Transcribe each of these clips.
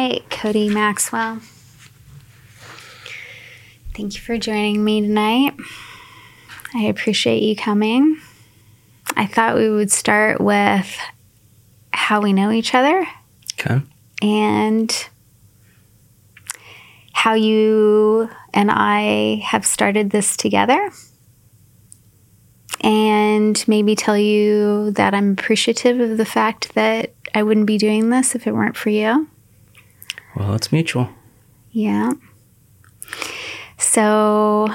right, Cody Maxwell. Thank you for joining me tonight. I appreciate you coming. I thought we would start with how we know each other Okay. and how you and I have started this together. And maybe tell you that I'm appreciative of the fact that I wouldn't be doing this if it weren't for you. Well, it's mutual. Yeah. So,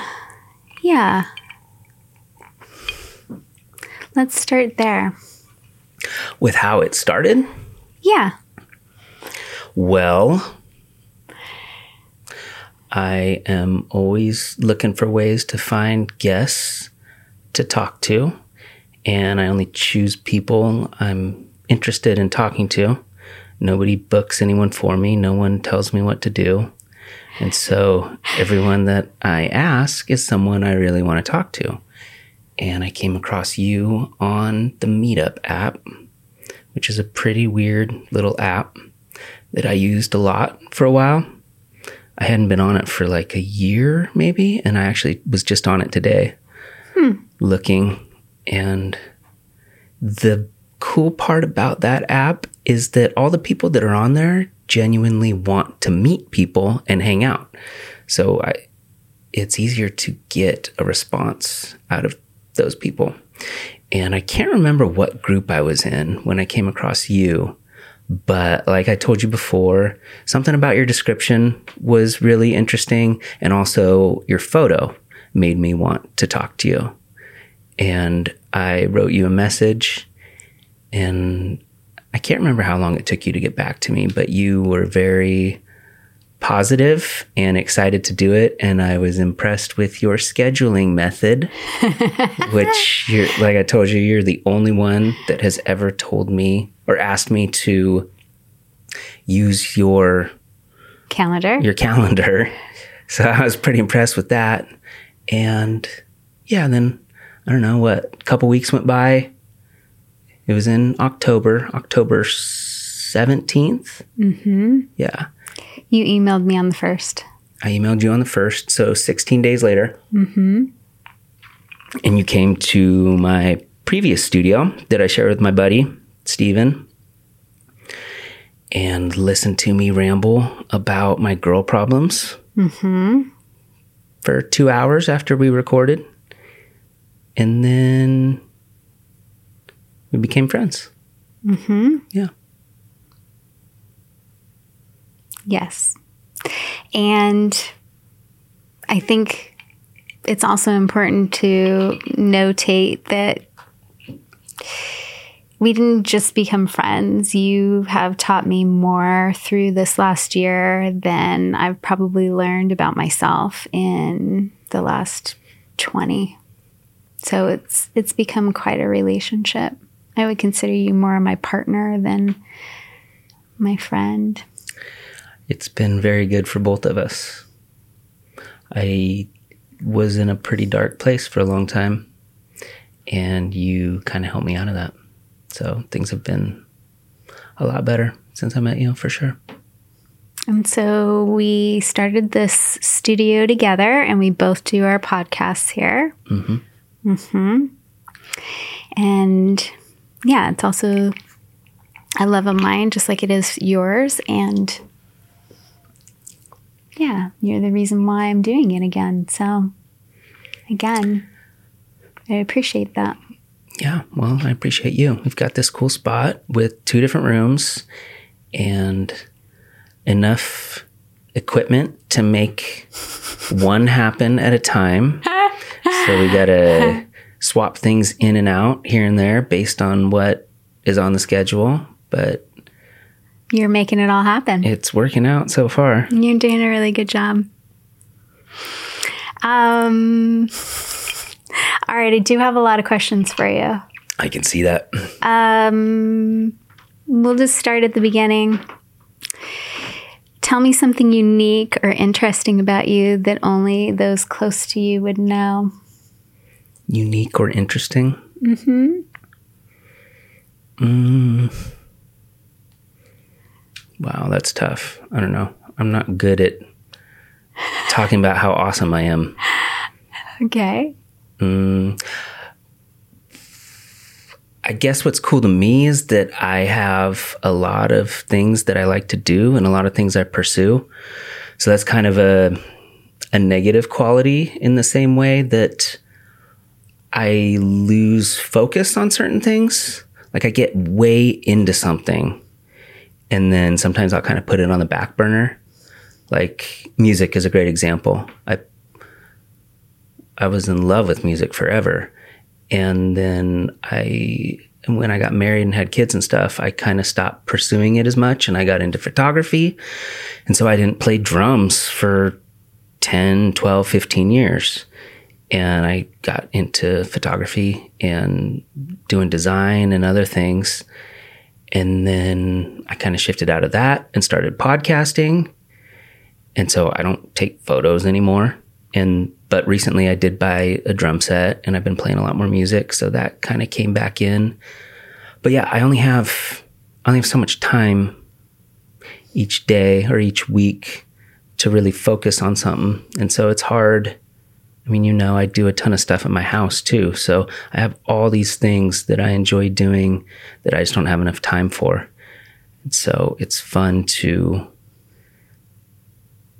yeah. Let's start there. With how it started? Yeah. Well, I am always looking for ways to find guests to talk to, and I only choose people I'm interested in talking to. Nobody books anyone for me, no one tells me what to do. And so everyone that I ask is someone I really want to talk to. And I came across you on the Meetup app, which is a pretty weird little app that I used a lot for a while. I hadn't been on it for like a year, maybe, and I actually was just on it today hmm. looking. And the cool part about that app is that all the people that are on there genuinely want to meet people and hang out. So I, it's easier to get a response out of those people. And I can't remember what group I was in when I came across you, but like I told you before, something about your description was really interesting. And also your photo made me want to talk to you. And I wrote you a message and I can't remember how long it took you to get back to me, but you were very positive and excited to do it. And I was impressed with your scheduling method, which you're, like I told you, you're the only one that has ever told me or asked me to use your Calendar. your calendar. So I was pretty impressed with that. And yeah, then I don't know what, a couple weeks went by. It was in October, October 17th. Mm-hmm. Yeah. You emailed me on the first. I emailed you on the first, so 16 days later. Mm-hmm. And you came to my previous studio that I shared with my buddy, Steven, and listened to me ramble about my girl problems for two hours after we recorded. And then we became friends. Mm-hmm. Yeah. Yes. And I think it's also important to notate that we didn't just become friends. You have taught me more through this last year than I've probably learned about myself in the last 20. So it's it's become quite a relationship. I would consider you more my partner than my friend. It's been very good for both of us. I was in a pretty dark place for a long time, and you kind of helped me out of that. So things have been a lot better since I met you, for sure. And so we started this studio together, and we both do our podcasts here. Mm-hmm. Mm-hmm. And yeah, it's also a love of mine, just like it is yours. And yeah, you're the reason why I'm doing it again. So again, I appreciate that. Yeah, well, I appreciate you. We've got this cool spot with two different rooms and enough equipment to make one happen at a time. so we got to swap things in and out here and there based on what is on the schedule, but You're making it all happen. it's working out so far. You're doing a really good job. Um, all right, I do have a lot of questions for you. I can see that. Um, we'll just start at the beginning. Tell me something unique or interesting about you that only those close to you would know. Unique or interesting? Mm-hmm. Mm. Wow, that's tough. I don't know. I'm not good at talking about how awesome I am. Okay. I guess what's cool to me is that I have a lot of things that I like to do and a lot of things I pursue. So that's kind of a a negative quality in the same way that I lose focus on certain things. Like I get way into something and then sometimes I'll kind of put it on the back burner. Like music is a great example. I I was in love with music forever. And then I, when I got married and had kids and stuff, I kind of stopped pursuing it as much and I got into photography. And so I didn't play drums for 10, 12, 15 years. And I got into photography and doing design and other things. And then I kind of shifted out of that and started podcasting. And so I don't take photos anymore. And but recently I did buy a drum set and I've been playing a lot more music, so that kind of came back in. But yeah, I only have I only have so much time each day or each week to really focus on something. And so it's hard. I mean, you know, I do a ton of stuff at my house too. So I have all these things that I enjoy doing that I just don't have enough time for. And so it's fun to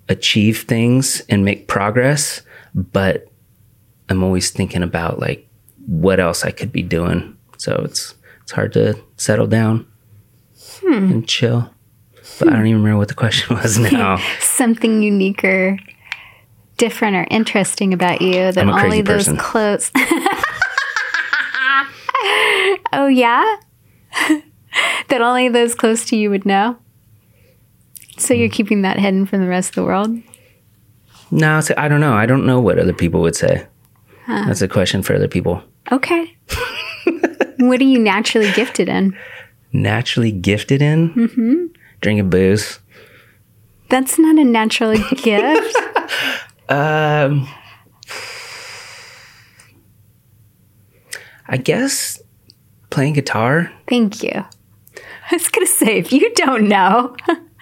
achieve things and make progress, but I'm always thinking about like what else I could be doing. So it's it's hard to settle down hmm. and chill. But I don't even remember what the question was now. Something unique or different or interesting about you that only those person. close. oh, yeah? that only those close to you would know? So you're keeping that hidden from the rest of the world? no, so I don't know. I don't know what other people would say. That's a question for other people. Okay. what are you naturally gifted in? Naturally gifted in mm-hmm. drinking booze. That's not a natural gift. Um, I guess playing guitar. Thank you. I was going to say, if you don't know,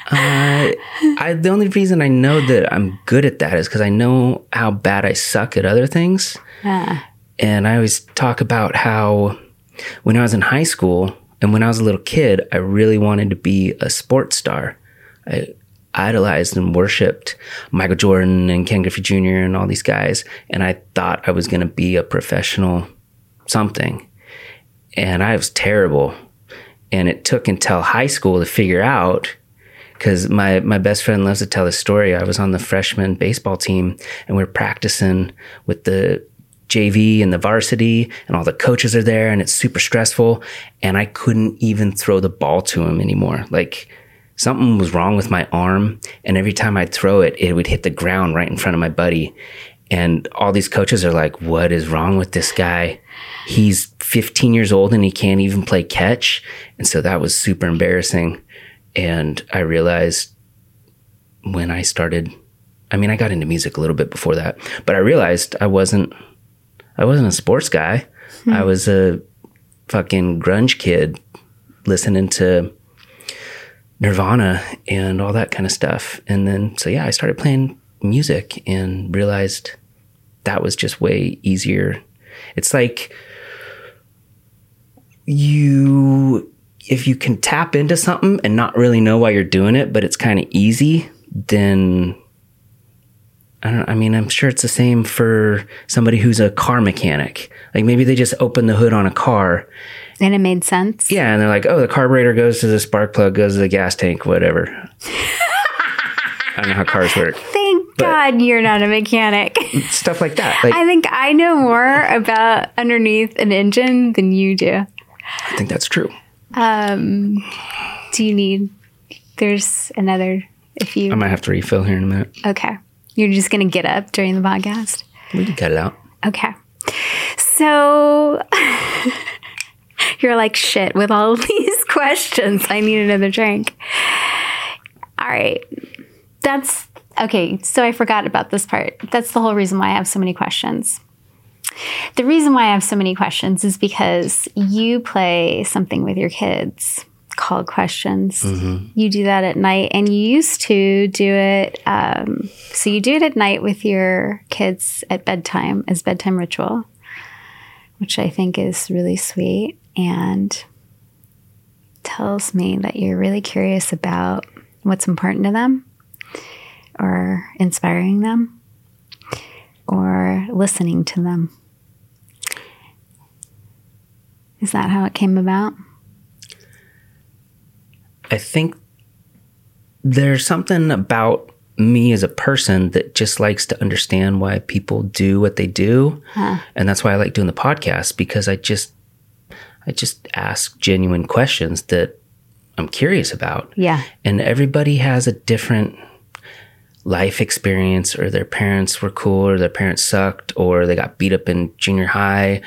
I, I the only reason I know that I'm good at that is because I know how bad I suck at other things. Ah. And I always talk about how when I was in high school and when I was a little kid, I really wanted to be a sports star. I idolized and worshiped Michael Jordan and Ken Griffey Jr. and all these guys. And I thought I was going to be a professional something. And I was terrible. And it took until high school to figure out because my, my best friend loves to tell this story. I was on the freshman baseball team and we are practicing with the JV and the varsity, and all the coaches are there, and it's super stressful. And I couldn't even throw the ball to him anymore. Like something was wrong with my arm, and every time I'd throw it, it would hit the ground right in front of my buddy. And all these coaches are like, What is wrong with this guy? He's 15 years old and he can't even play catch. And so that was super embarrassing. And I realized when I started, I mean, I got into music a little bit before that, but I realized I wasn't, I wasn't a sports guy. Hmm. I was a fucking grunge kid listening to Nirvana and all that kind of stuff. And then, so yeah, I started playing music and realized that was just way easier. It's like you, if you can tap into something and not really know why you're doing it, but it's kind of easy, then I don't, I mean, I'm sure it's the same for somebody who's a car mechanic. Like maybe they just open the hood on a car and it made sense. yeah, and they're like, oh, the carburetor goes to the spark plug, goes to the gas tank, whatever. I don't know how cars work. Thank God you're not a mechanic. Stuff like that. Like, I think I know more about underneath an engine than you do. I think that's true. Um, do you need? There's another. If you I might have to refill here in a minute. okay, you're just gonna get up during the podcast. We can cut it out. Okay, so you're like shit with all these questions. I need another drink. All right, that's okay. So I forgot about this part. That's the whole reason why I have so many questions. The reason why I have so many questions is because you play something with your kids called questions. You do that at night, and you used to do it. Um, so you do it at night with your kids at bedtime as bedtime ritual, which I think is really sweet and tells me that you're really curious about what's important to them, or inspiring them, or listening to them. Is that how it came about? I think there's something about me as a person that just likes to understand why people do what they do. And that's why I like doing the podcast because I just I just ask genuine questions that I'm curious about. Yeah. And everybody has a different life experience or their parents were cool or their parents sucked or they got beat up in junior high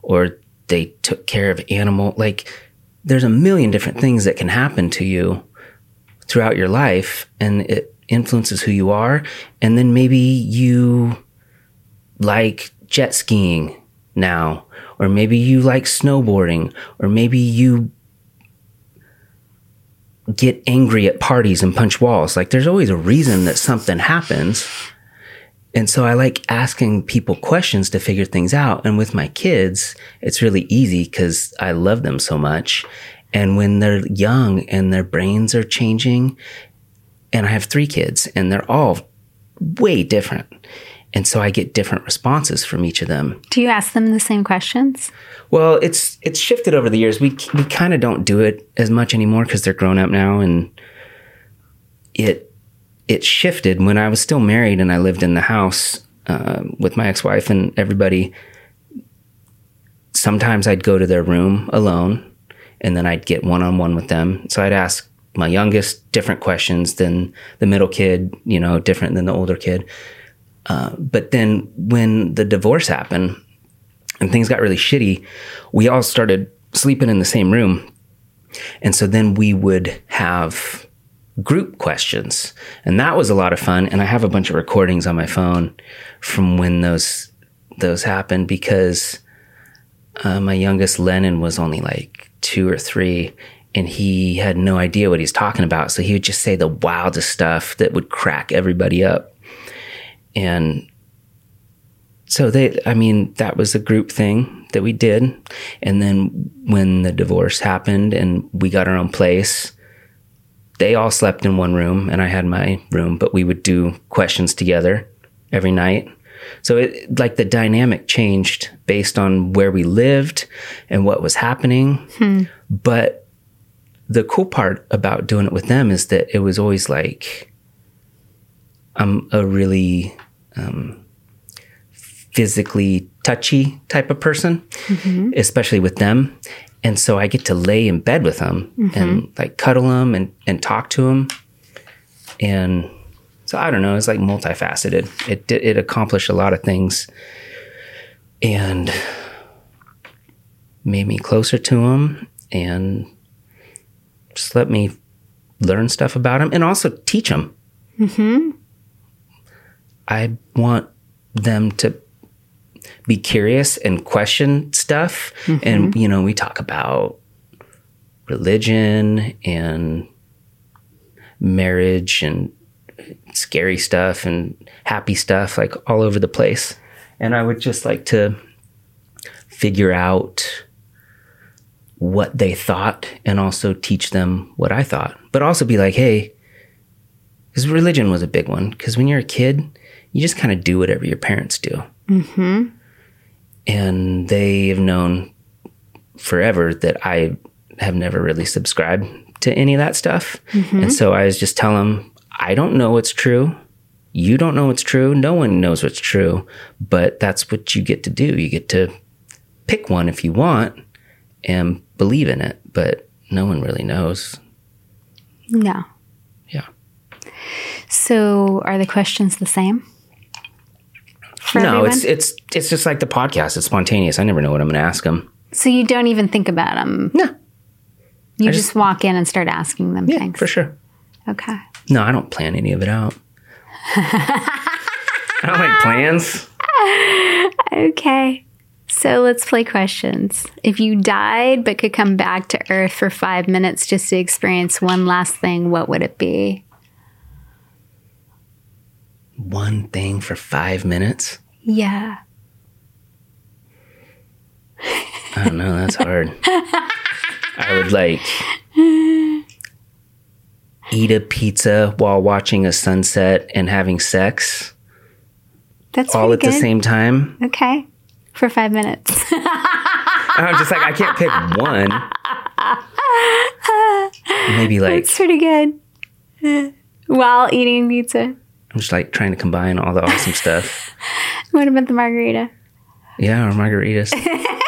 or they took care of animal like there's a million different things that can happen to you throughout your life and it influences who you are. And then maybe you like jet skiing now or maybe you like snowboarding or maybe you get angry at parties and punch walls. Like there's always a reason that something happens and so I like asking people questions to figure things out. And with my kids, it's really easy because I love them so much. And when they're young and their brains are changing, and I have three kids and they're all way different. And so I get different responses from each of them. Do you ask them the same questions? Well, it's it's shifted over the years. We we kind of don't do it as much anymore because they're grown up now, and it it shifted when I was still married and I lived in the house uh, with my ex wife and everybody. Sometimes I'd go to their room alone, and then I'd get one on one with them. So I'd ask my youngest different questions than the middle kid, you know, different than the older kid. Uh, but then when the divorce happened and things got really shitty, we all started sleeping in the same room. And so then we would have group questions. And that was a lot of fun. And I have a bunch of recordings on my phone from when those those happened because uh, my youngest Lennon was only like two or three and he had no idea what he's talking about. So he would just say the wildest stuff that would crack everybody up. And so they, I mean, that was a group thing that we did. And then when the divorce happened and we got our own place, they all slept in one room and I had my room, but we would do questions together every night. So it like the dynamic changed based on where we lived and what was happening. Hmm. But the cool part about doing it with them is that it was always like I'm a really um, physically touchy type of person, mm-hmm. especially with them. And so I get to lay in bed with them mm-hmm. and like cuddle them and, and talk to them. And so I don't know, it's like multifaceted. It, did- it accomplished a lot of things and made me closer to them and just let me learn stuff about them and also teach them. Mm-hmm. I want them to be curious and question stuff. And, mm-hmm. you know, we talk about religion and marriage and scary stuff and happy stuff, like all over the place. And I would just like to figure out what they thought and also teach them what I thought, but also be like, hey, because religion was a big one. Because when you're a kid, you just kind of do whatever your parents do. Mm-hmm. And they have known forever that I have never really subscribed to any of that stuff. And so I was just telling them, I don't know what's true. You don't know what's true. No one knows what's true. But that's what you get to do. You get to pick one if you want and believe in it. But no one really knows. No. Yeah. So are the questions the same? For no, everyone? it's it's it's just like the podcast. It's spontaneous. I never know what I'm going to ask them. so you don't even think about them. No, You just, just- walk in and start asking them yeah, things. for sure. Okay. No, I don't plan any of it out. I don't make plans. Okay. So let's play questions. If you died but could come back to Earth for five minutes just to experience one last thing, what would it be? One thing for five minutes? Yeah. I don't know. That's hard. I would like eat a pizza while watching a sunset and having sex That's all at pretty the same time. Okay. For five minutes. I'm just like, I can't pick one. Maybe like, That's pretty good. While eating pizza. I'm just like trying to combine all the awesome stuff. What about the margarita? Yeah, or margaritas.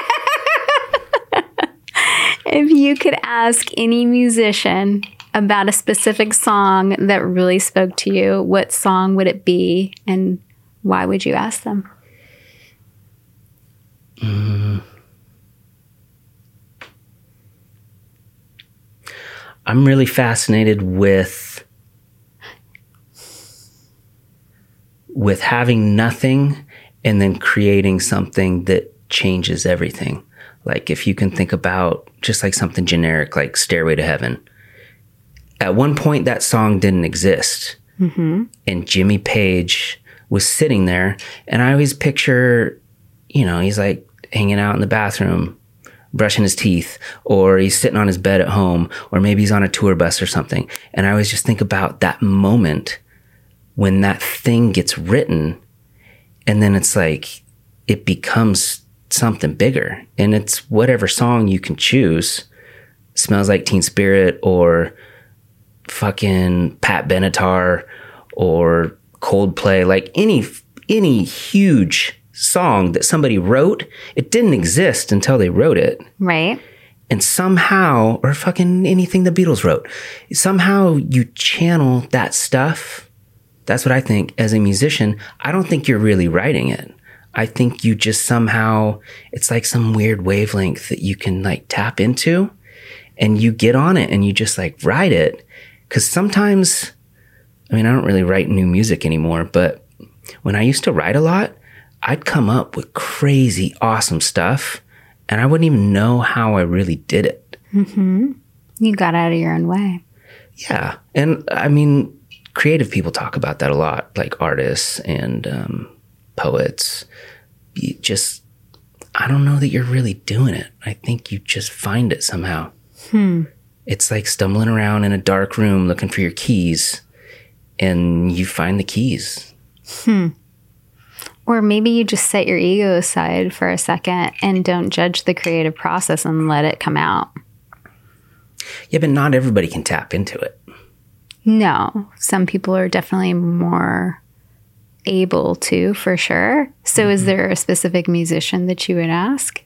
If you could ask any musician about a specific song that really spoke to you, what song would it be and why would you ask them? Mm. I'm really fascinated with with having nothing and then creating something that changes everything. Like if you can think about just like something generic like Stairway to Heaven. At one point that song didn't exist. Mm-hmm. And Jimmy Page was sitting there and I always picture, you know, he's like hanging out in the bathroom brushing his teeth or he's sitting on his bed at home or maybe he's on a tour bus or something and i always just think about that moment when that thing gets written and then it's like it becomes something bigger and it's whatever song you can choose smells like teen spirit or fucking pat benatar or coldplay like any any huge song that somebody wrote it didn't exist until they wrote it Right? and somehow, or fucking anything the Beatles wrote, somehow you channel that stuff. That's what I think as a musician. I don't think you're really writing it. I think you just somehow, it's like some weird wavelength that you can like tap into and you get on it and you just like write it. Cause sometimes, I mean, I don't really write new music anymore, but when I used to write a lot, I'd come up with crazy awesome stuff and I wouldn't even know how I really did it. Mm-hmm. You got out of your own way. Yeah. And I mean, creative people talk about that a lot, like artists and um, poets. You just, I don't know that you're really doing it. I think you just find it somehow. It's like stumbling around in a dark room looking for your keys and you find the keys. Or maybe you just set your ego aside for a second and don't judge the creative process and let it come out. Yeah, but not everybody can tap into it. No, some people are definitely more able to, for sure. So, is there a specific musician that you would ask?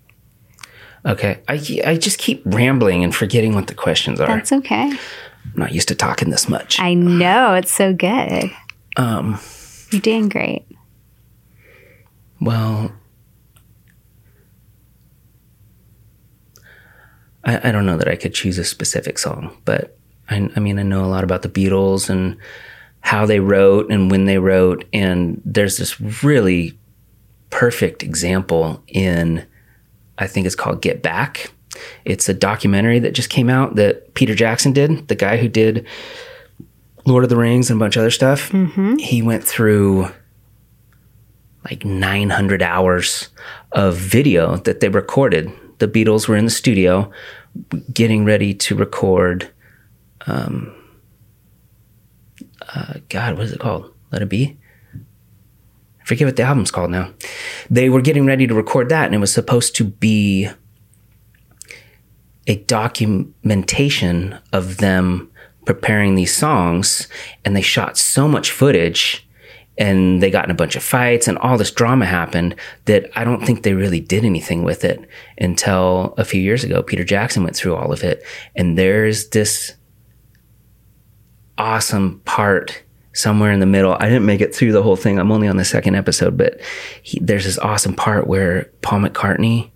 Okay. I, I just keep rambling and forgetting what the questions are. That's okay. I'm not used to talking this much. I know it's so good. Um, You're doing great. Well, I, I don't know that I could choose a specific song, but I, I mean, I know a lot about the Beatles and how they wrote and when they wrote. And there's this really perfect example in, I think it's called Get Back. It's a documentary that just came out that Peter Jackson did, the guy who did Lord of the Rings and a bunch of other stuff. Mm-hmm. He went through like 900 hours of video that they recorded. The Beatles were in the studio getting ready to record. Um, uh, God, what is it called? Let It Be? I forget what the album's called now. They were getting ready to record that, and it was supposed to be a documentation of them preparing these songs. And they shot so much footage and they got in a bunch of fights and all this drama happened that I don't think they really did anything with it until a few years ago. Peter Jackson went through all of it. And there's this awesome part somewhere in the middle. I didn't make it through the whole thing. I'm only on the second episode, but he, there's this awesome part where Paul McCartney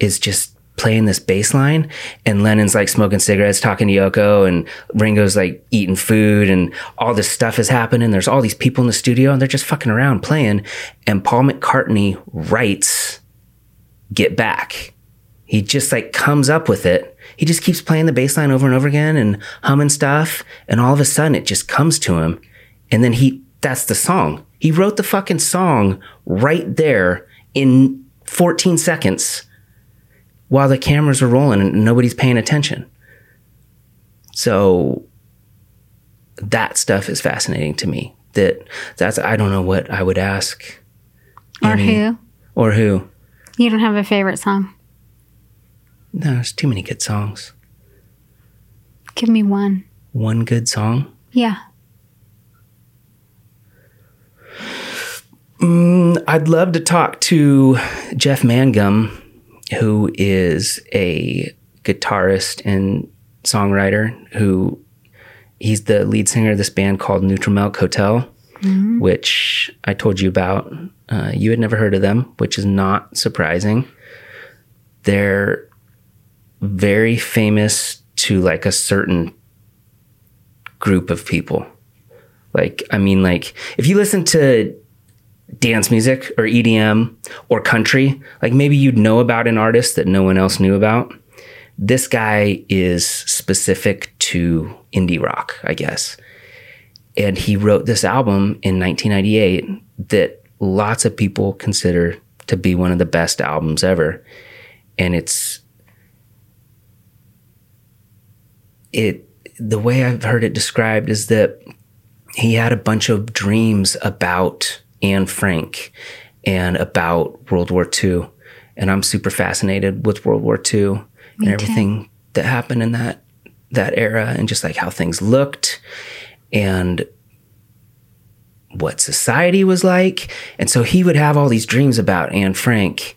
is just playing this bass line and Lennon's like smoking cigarettes, talking to Yoko and Ringo's like eating food and all this stuff is happening. There's all these people in the studio and they're just fucking around playing. And Paul McCartney writes Get Back. He just like comes up with it. He just keeps playing the bass line over and over again and humming stuff. And all of a sudden it just comes to him. And then he, that's the song. He wrote the fucking song right there in 14 seconds while the cameras are rolling and nobody's paying attention. So that stuff is fascinating to me. That that's I don't know what I would ask. Or any- who? Or who? You don't have a favorite song? No, there's too many good songs. Give me one. One good song. Yeah. Mm, I'd love to talk to Jeff Mangum, who is a guitarist and songwriter who he's the lead singer of this band called Neutral Milk Hotel, which I told you about. Uh, you had never heard of them, which is not surprising. They're very famous to like a certain group of people. Like, I mean, like, if you listen to dance music or EDM or country, like maybe you'd know about an artist that no one else knew about. This guy is specific to indie rock, I guess. And he wrote this album in 1998 that lots of people consider to be one of the best albums ever. And it's it the way I've heard it described is that he had a bunch of dreams about Anne Frank and about World War II. And I'm super fascinated with World War II and too. everything that happened in that that era and just like how things looked and what society was like. And so he would have all these dreams about Anne Frank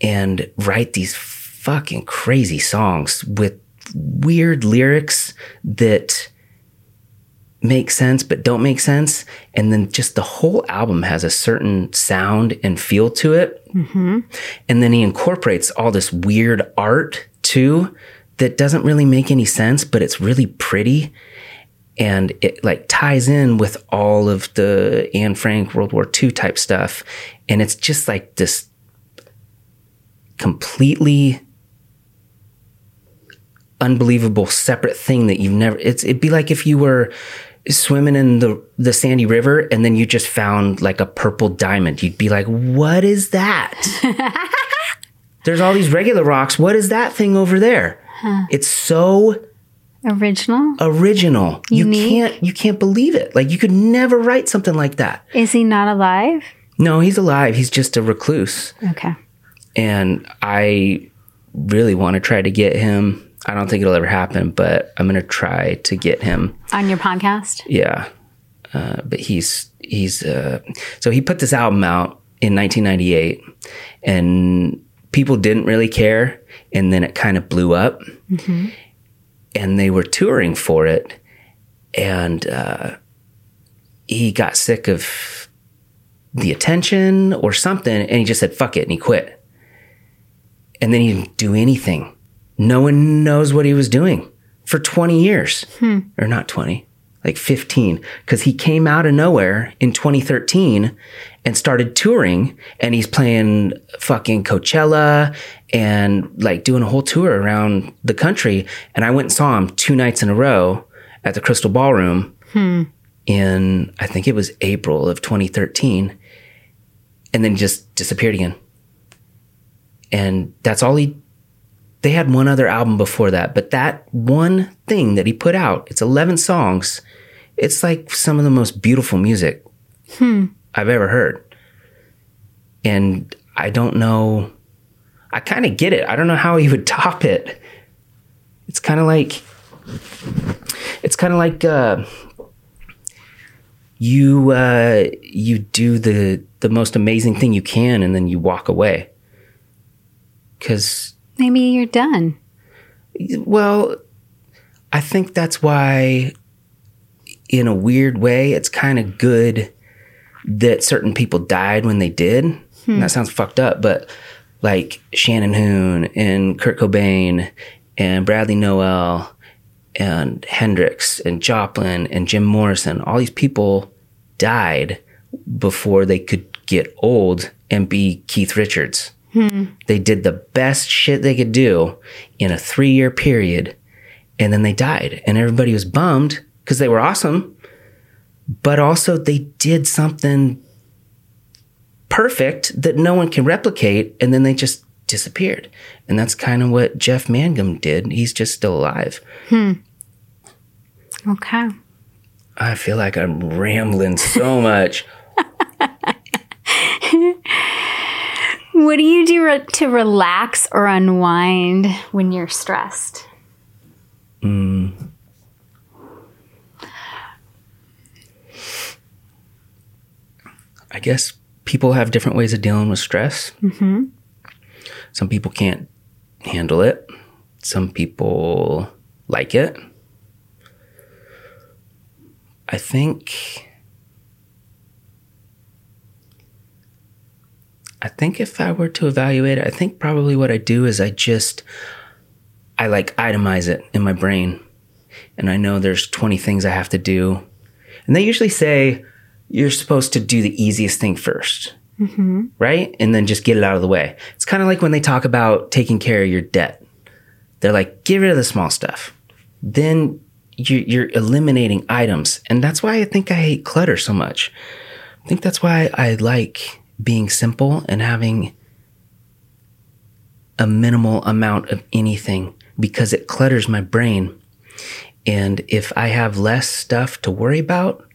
and write these fucking crazy songs with weird lyrics that make sense but don't make sense and then just the whole album has a certain sound and feel to it. Mm-hmm. And then he incorporates all this weird art too that doesn't really make any sense but it's really pretty. And it like ties in with all of the Anne Frank World War II type stuff. And it's just like this completely unbelievable separate thing that you've never it's it'd be like if you were swimming in the the sandy river and then you just found like a purple diamond you'd be like what is that there's all these regular rocks what is that thing over there it's so Original? original Unique. you can't you can't believe it like you could never write something like that Is he not alive? no he's alive he's just a recluse Okay. and I really want to try to get him. I don't think it'll ever happen, but I'm gonna try to get him. On your podcast? Yeah, uh, but he's he's uh, so he put this album out in 1998, and people didn't really care, and then it kind of blew up, and they were touring for it, and uh, he got sick of the attention or something, and he just said "fuck it" and he quit and then he didn't do anything. No one knows what he was doing for 20 years. Or not 20, like 15. Because he came out of nowhere in 2013 and started touring, and he's playing fucking Coachella and like doing a whole tour around the country. And I went and saw him two nights in a row at the Crystal Ballroom in, I think it was April of 2013. And then just disappeared again and that's all he they had one other album before that but that one thing that he put out it's 11 songs. It's like some of the most beautiful music i've ever heard. And i don't know i kind of get it. I don't know how he would top it. It's kind of like it's kind of like uh you uh you do the the most amazing thing you can and then you walk away. Because Maybe you're done. well i think that's why in a weird way it's kind of good that certain people died when they did. And that sounds fucked up but like shannon hoon and kurt cobain and bradley nowell and hendrix and joplin and jim morrison all these people died before they could get old and be keith richards They did the best shit they could do in a three year period, and then they died. And everybody was bummed because they were awesome, but also they did something perfect that no one can replicate, and then they just disappeared. And that's kind of what Jeff Mangum did. He's just still alive. Hmm. Okay. I feel like I'm rambling so much. What do you do re- to relax or unwind when you're stressed? I guess people have different ways of dealing with stress. Mm-hmm. Some people can't handle it. Some people like it. I think. I think if I were to evaluate it, I think probably what I do is I just I like itemize it in my brain. And I know there's 20 things I have to do. And they usually say you're supposed to do the easiest thing 1st mm-hmm. right? And then just get it out of the way. It's kind of like when they talk about taking care of your debt. They're like, get rid of the small stuff. Then you, you're eliminating items. And that's why I think I hate clutter so much. I think that's why I like being simple and having a minimal amount of anything because it clutters my brain. And if I have less stuff to worry about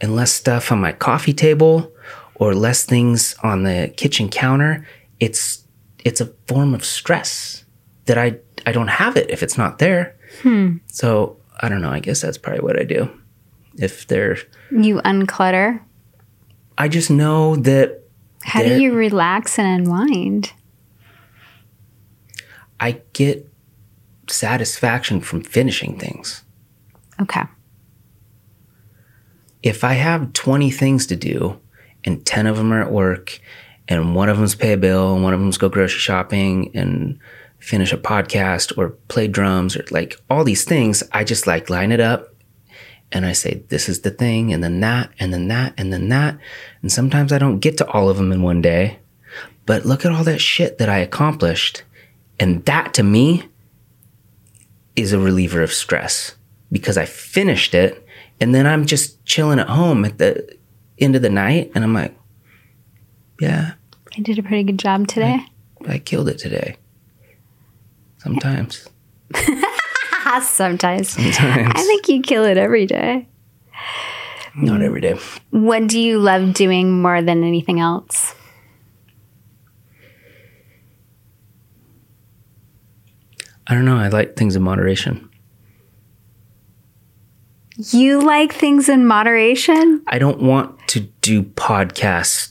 and less stuff on my coffee table or less things on the kitchen counter, it's it's a form of stress that I I don't have it if it's not there. Hmm. So I don't know. I guess that's probably what I do. If there, You unclutter. I just know that How There- do you relax and unwind? I get satisfaction from finishing things. Okay. if I have 20 things to do and 10 of them are at work and one of them's pay a bill and one of them's go grocery shopping and finish a podcast or play drums or like all these things, I just like line it up and I say, this is the thing and then that and then that and then that. And sometimes I don't get to all of them in one day, but look at all that shit that I accomplished. And that to me is a reliever of stress because I finished it and then I'm just chilling at home at the end of the night and I'm like, yeah, I did a pretty good job today. I killed it today. Sometimes. Sometimes. Sometimes. I think you kill it every day. Not every day. What do you love doing more than anything else? I don't know. I like things in moderation. You like things in moderation? I don't want to do podcasts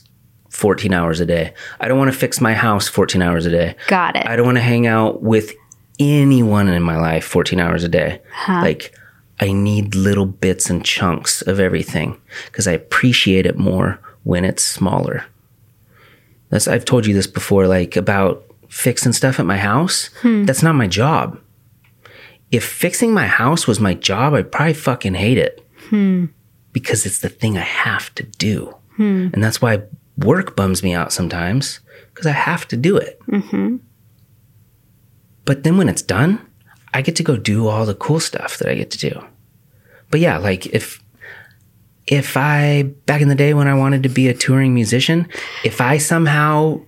14 hours a day. I don't want to fix my house 14 hours a day. Got it. I don't want to hang out with anyone in my life 14 hours a day. Like, I need little bits and chunks of everything because I appreciate it more when it's smaller. That's I've told you this before, like about fixing stuff at my house. Hmm. That's not my job. If fixing my house was my job, I'd probably fucking hate it hmm. because it's the thing I have to do, hmm. and that's why work bums me out sometimes because I have to do it. Mm-hmm. But then when it's done, I get to go do all the cool stuff that I get to do. But yeah, like if if I back in the day when I wanted to be a touring musician, if I somehow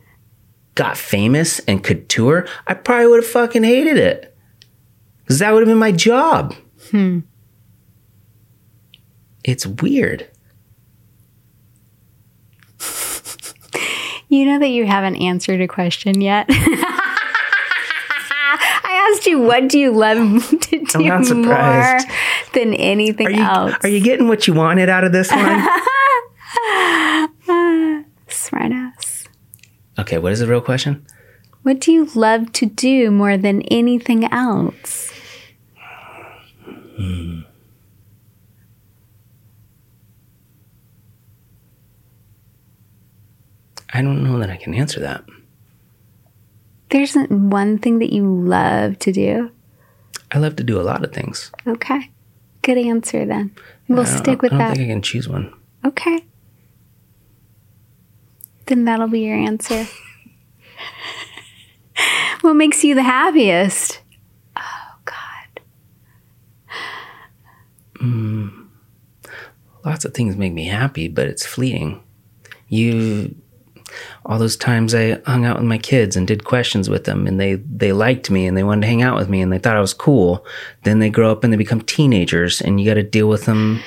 got famous and could tour, I probably would have fucking hated it. Cuz that would have been my job. Hmm. It's weird. You know that you haven't answered a question yet. I asked you, what do you love to do not more than anything Are you else? are you getting what you wanted out of this one? Smart ass. okay, what is the real question? What do you love to do more than anything else? Hmm. I don't know that I can answer that. There isn't one thing that you love to do. I love to do a lot of things. Okay. Good answer then. We'll stick with that. I don't that. think I can choose one. Okay. Then that'll be your answer. What makes you the happiest? Oh, God. Hmm. Lots of things make me happy, but it's fleeting. You all those times I hung out with my kids and did questions with them and they they liked me and they wanted to hang out with me and they thought I was cool. Then they grow up and they become teenagers and you got to deal with them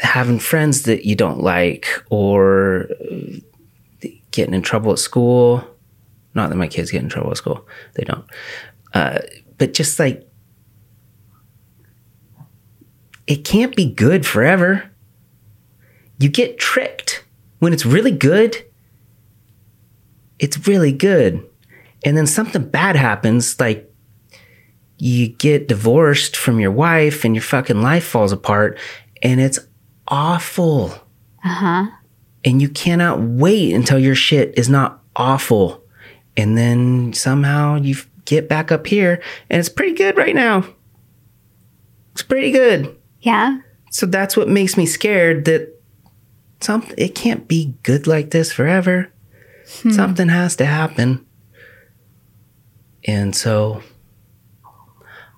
having friends that you don't like or getting in trouble at school. Not that my kids get in trouble at school. They don't. Uh, but just like it can't be good forever. You get tricked. When it's really good, it's really good. And then something bad happens, like you get divorced from your wife and your fucking life falls apart, and it's awful. Uh huh. And you cannot wait until your shit is not awful. And then somehow you get back up here, and it's pretty good right now. It's pretty good. Yeah. So that's what makes me scared that something it can't be good like this forever. Hmm. Something has to happen. And so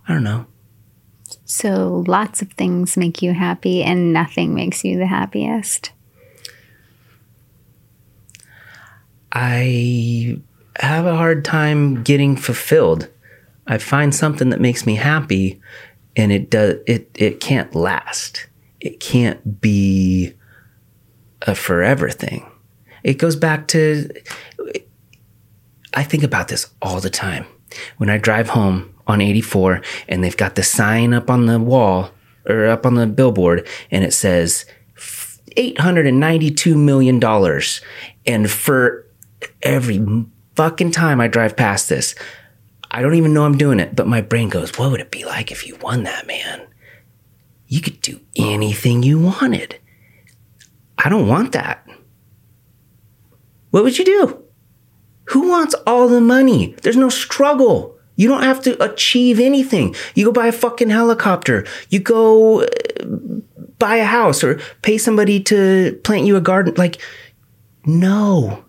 I don't know. So lots of things make you happy and nothing makes you the happiest. I have a hard time getting fulfilled. I find something that makes me happy and it does it it can't last. It can't be a forever thing. It goes back to I think about this all the time. When I drive home on 84 and they've got the sign up on the wall or up on the billboard and it says $892 million. And for every fucking time I drive past this, I don't even know I'm doing it, but my brain goes, what would it be like if you won that, man? You could do anything you wanted. I don't want that. What would you do? Who wants all the money? There's no struggle. You don't have to achieve anything. You go buy a fucking helicopter. You go uh, buy a house or pay somebody to plant you a garden. Like, no,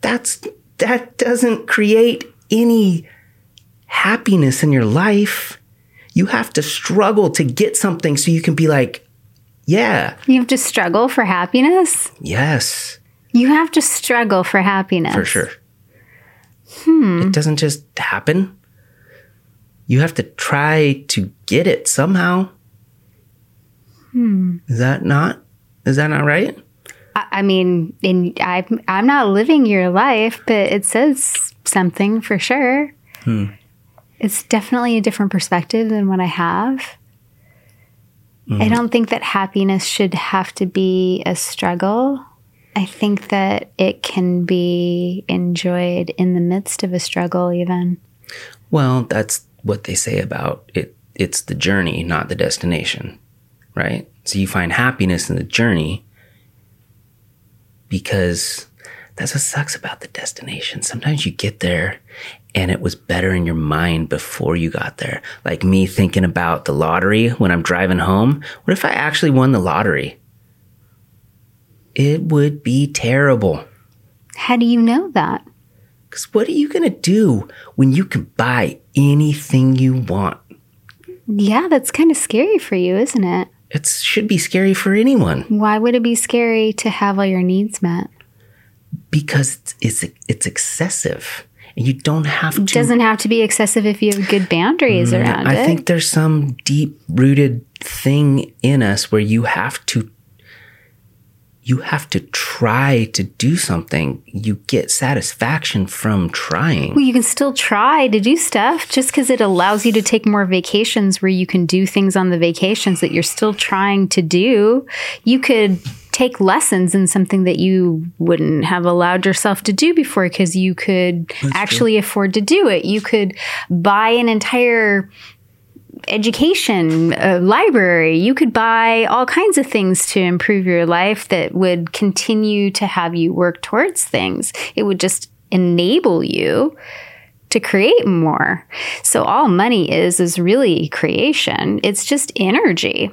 that's, that doesn't create any happiness in your life. You have to struggle to get something so you can be like, yeah, You have to struggle for happiness? yes, You have to struggle for happiness. for sure. Hmm. It doesn't just happen. You have to try to get it somehow. Hmm. Is that not? Is that not right? I, I mean, in, I, I'm not living your life, but it says something for sure. Hmm. It's definitely a different perspective than what I have. I mm-hmm. don't think that happiness should have to be a struggle. I think that it can be enjoyed in the midst of a struggle, even. Well, that's what they say about it. It's the journey, not the destination, right? So you find happiness in the journey because that's what sucks about the destination. Sometimes you get there and it was better in your mind before you got there. Like me thinking about the lottery when I'm driving home. What if I actually won the lottery? It would be terrible. How do you know that? Because what are you going to do when you can buy anything you want? Yeah, that's kind of scary for you, isn't it? It should be scary for anyone Why would it be scary to have all your needs met? because it's it's, it's excessive, and you don't have to. It doesn't have to be excessive if you have good boundaries mm-hmm. around I it. I think there's some deep rooted thing in us where you have to you have to try to do something. You get satisfaction from trying. Well, you can still try to do stuff just because it allows you to take more vacations where you can do things on the vacations that you're still trying to do. You could take lessons in something that you wouldn't have allowed yourself to do before because you could actually afford to do it. You could buy an entire education, a library. You could buy all kinds of things to improve your life that would continue to have you work towards things. It would just enable you to create more. So all money is is really creation. It's just energy.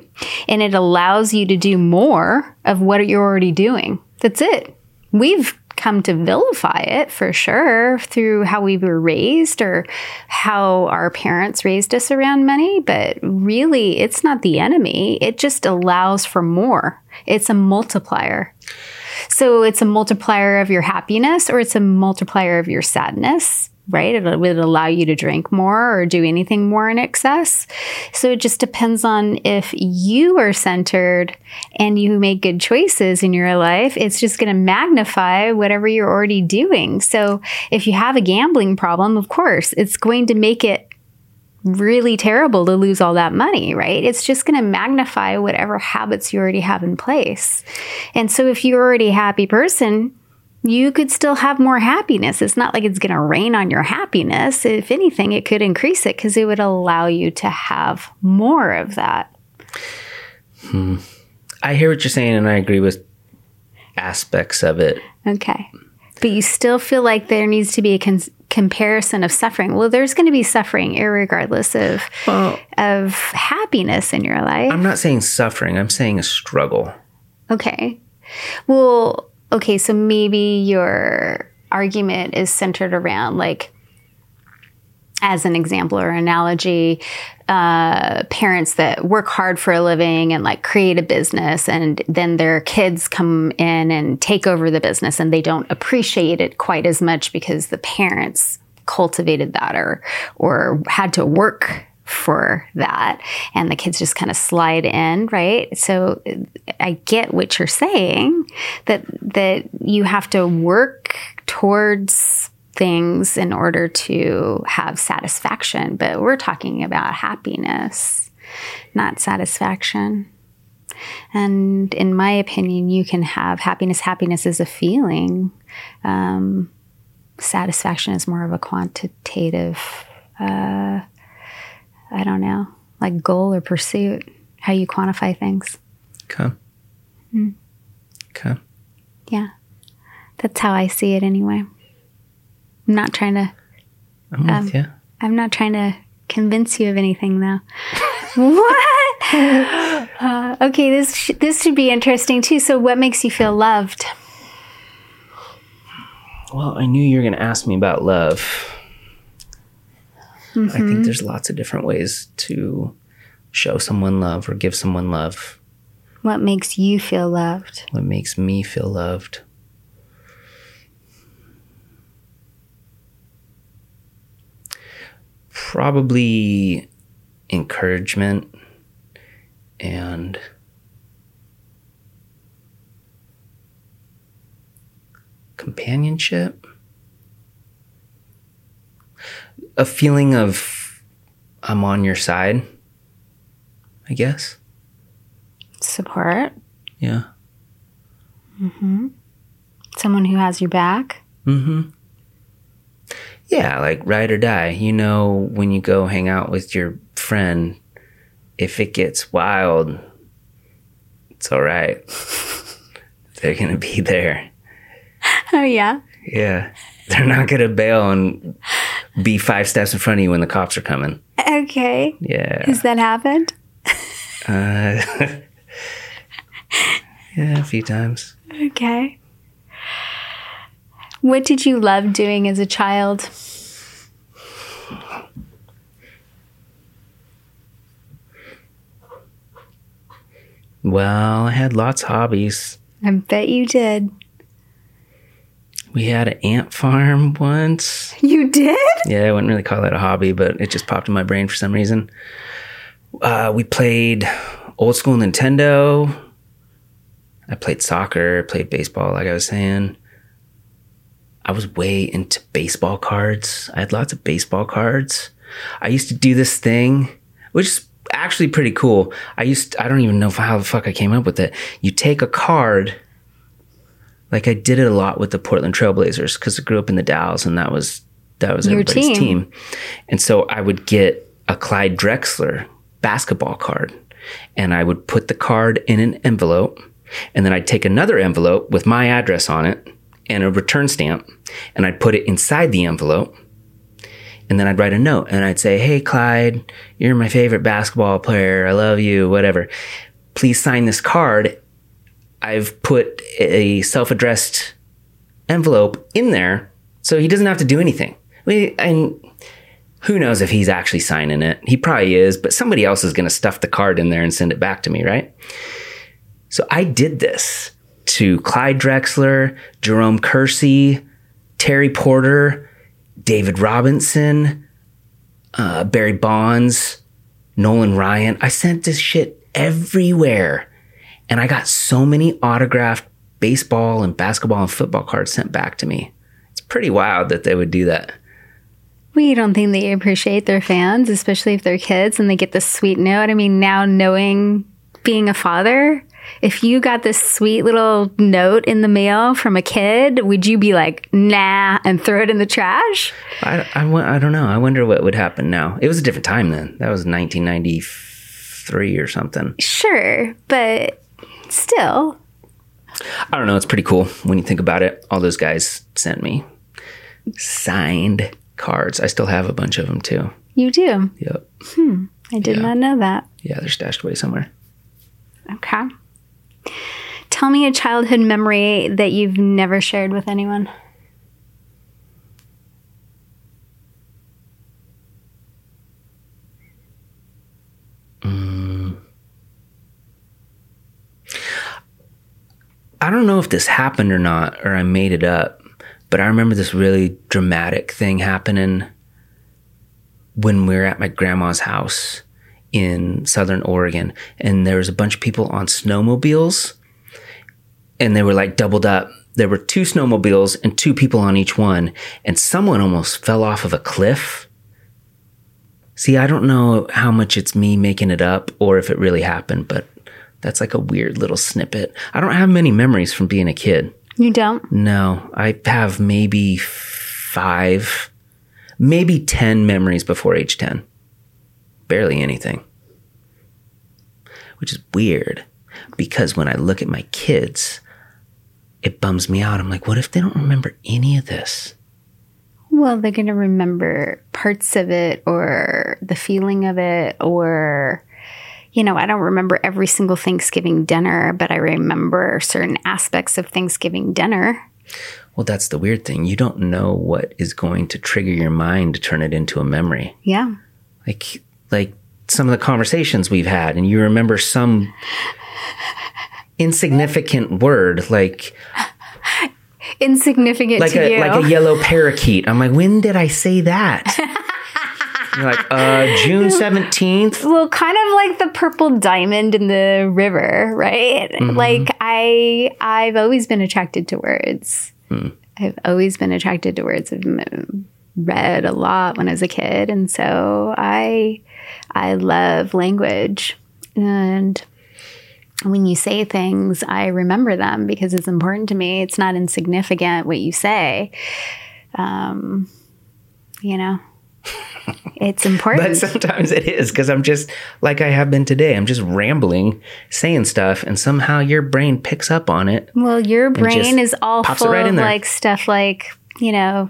And it allows you to do more of what you're already doing. That's it. We've come to vilify it for sure through how we were raised or how our parents raised us around money, but really it's not the enemy. It just allows for more. It's a multiplier. So it's a multiplier of your happiness or it's a multiplier of your sadness right? It would allow you to drink more or do anything more in excess. So it just depends on if you are centered and you make good choices in your life, it's just going to magnify whatever you're already doing. So if you have a gambling problem, of course, it's going to make it really terrible to lose all that money, right? It's just going to magnify whatever habits you already have in place. And so if you're already a happy person, you could still have more happiness. It's not like it's going to rain on your happiness. If anything, it could increase it because it would allow you to have more of that. Hmm. I hear what you're saying, and I agree with aspects of it. Okay. But you still feel like there needs to be a con- comparison of suffering. Well, there's going to be suffering, regardless of well, of happiness in your life. I'm not saying suffering. I'm saying a struggle. Okay. Well, okay, so maybe your argument is centered around like as an example or analogy, uh, parents that work hard for a living and like create a business, and then their kids come in and take over the business, and they don't appreciate it quite as much because the parents cultivated that or or had to work for that. And the kids just kind of slide in right? So i get what you're saying that that you have to work towards things in order to have satisfaction but we're talking about happiness not satisfaction. And in my opinion you can have happiness. Happiness is a feeling. Um, satisfaction is more of a quantitative uh, I don't know, like goal or pursuit, how you quantify things. Okay. Mm. Okay. Yeah. That's how I see it anyway. I'm not trying to. I'm um, with you. I'm not trying to convince you of anything, though. what? Uh, okay, this sh- this should be interesting too. So, what makes you feel loved? Well, I knew you were going to ask me about love. Mm-hmm. I think mm-hmm. there's lots of different ways to show someone love or give someone love. What makes you feel loved? What makes me feel loved? Probably encouragement and companionship a feeling of I'm on your side, I guess. Support. Yeah. Mm-hmm. Someone who has your back. Mm-hmm. Yeah, like ride or die. You know, when you go hang out with your friend, if it gets wild, it's all right. They're going to be there. Oh, yeah. Yeah. They're not going to bail and be five steps in front of you when the cops are coming. Okay. Yeah. Has that happened? uh, yeah, a few times. Okay. What did you love doing as a child? Well, I had lots of hobbies. I bet you did. We had an ant farm once. You did? Yeah, I wouldn't really call that a hobby, but it just popped in my brain for some reason. Uh, we played old school Nintendo. I played soccer, played baseball, like I was saying. I was way into baseball cards. I had lots of baseball cards. I used to do this thing, which is actually pretty cool. I used, to, I don't even know how the fuck I came up with it. You take a card like I did it a lot with the Portland Trailblazers because I grew up in the Dalles and that was that was Your everybody's team. team. And so I would get a Clyde Drexler basketball card and I would put the card in an envelope and then I'd take another envelope with my address on it and a return stamp and I'd put it inside the envelope and then I'd write a note and I'd say, Hey, Clyde, you're my favorite basketball player. I love you, whatever. Please sign this card I've put a self addressed envelope in there so he doesn't have to do anything. We, and who knows if he's actually signing it? He probably is, but somebody else is going to stuff the card in there and send it back to me, right? So I did this to Clyde Drexler, Jerome Kersey, Terry Porter, David Robinson, uh, Barry Bonds, Nolan Ryan. I sent this shit everywhere. And I got so many autographed baseball and basketball and football cards sent back to me. It's pretty wild that they would do that. We don't think they appreciate their fans, especially if they're kids and they get this sweet note. I mean, now knowing being a father, if you got this sweet little note in the mail from a kid, would you be like, nah, and throw it in the trash? I, I, I don't know. I wonder what would happen now. It was a different time then. That was 1993 or something. Sure, but still. I don't know. It's pretty cool when you think about it. All those guys sent me signed cards. I still have a bunch of them too. You do? Yep. Hmm. I did Yeah. not know that. Yeah, they're stashed away somewhere. Okay. Tell me a childhood memory that you've never shared with anyone. I don't know if this happened or not, or I made it up, but I remember this really dramatic thing happening when we were at my grandma's house in Southern Oregon, and there was a bunch of people on snowmobiles, and they were like doubled up. There were two snowmobiles and two people on each one, and someone almost fell off of a cliff. See, I don't know how much it's me making it up or if it really happened, but that's like a weird little snippet. I don't have many memories from being a kid. You don't? No, I have maybe five, maybe 10 memories before age 10. Barely anything. Which is weird because when I look at my kids, it bums me out. I'm like, what if they don't remember any of this? Well, they're going to remember parts of it or the feeling of it or you know, I don't remember every single Thanksgiving dinner, but I remember certain aspects of Thanksgiving dinner. Well, that's the weird thing. You don't know what is going to trigger your mind to turn it into a memory. Yeah. Like like some of the conversations we've had and you remember some insignificant word like Insignificant like to a you. like a yellow parakeet. I'm like, when did I say that? You're like, uh, June seventeenth. well, kind of like the purple diamond in the river, right? Like I I've always been attracted to words. I've always been attracted to words. I've read a lot when I was a kid, and so I I love language. And when you say things, I remember them because it's important to me. It's not insignificant what you say. Um, you know, it's important. But sometimes it is because I'm just like I have been today. I'm just rambling, saying stuff, and somehow your brain picks up on it. Well, your brain is all full right of like stuff like, you know,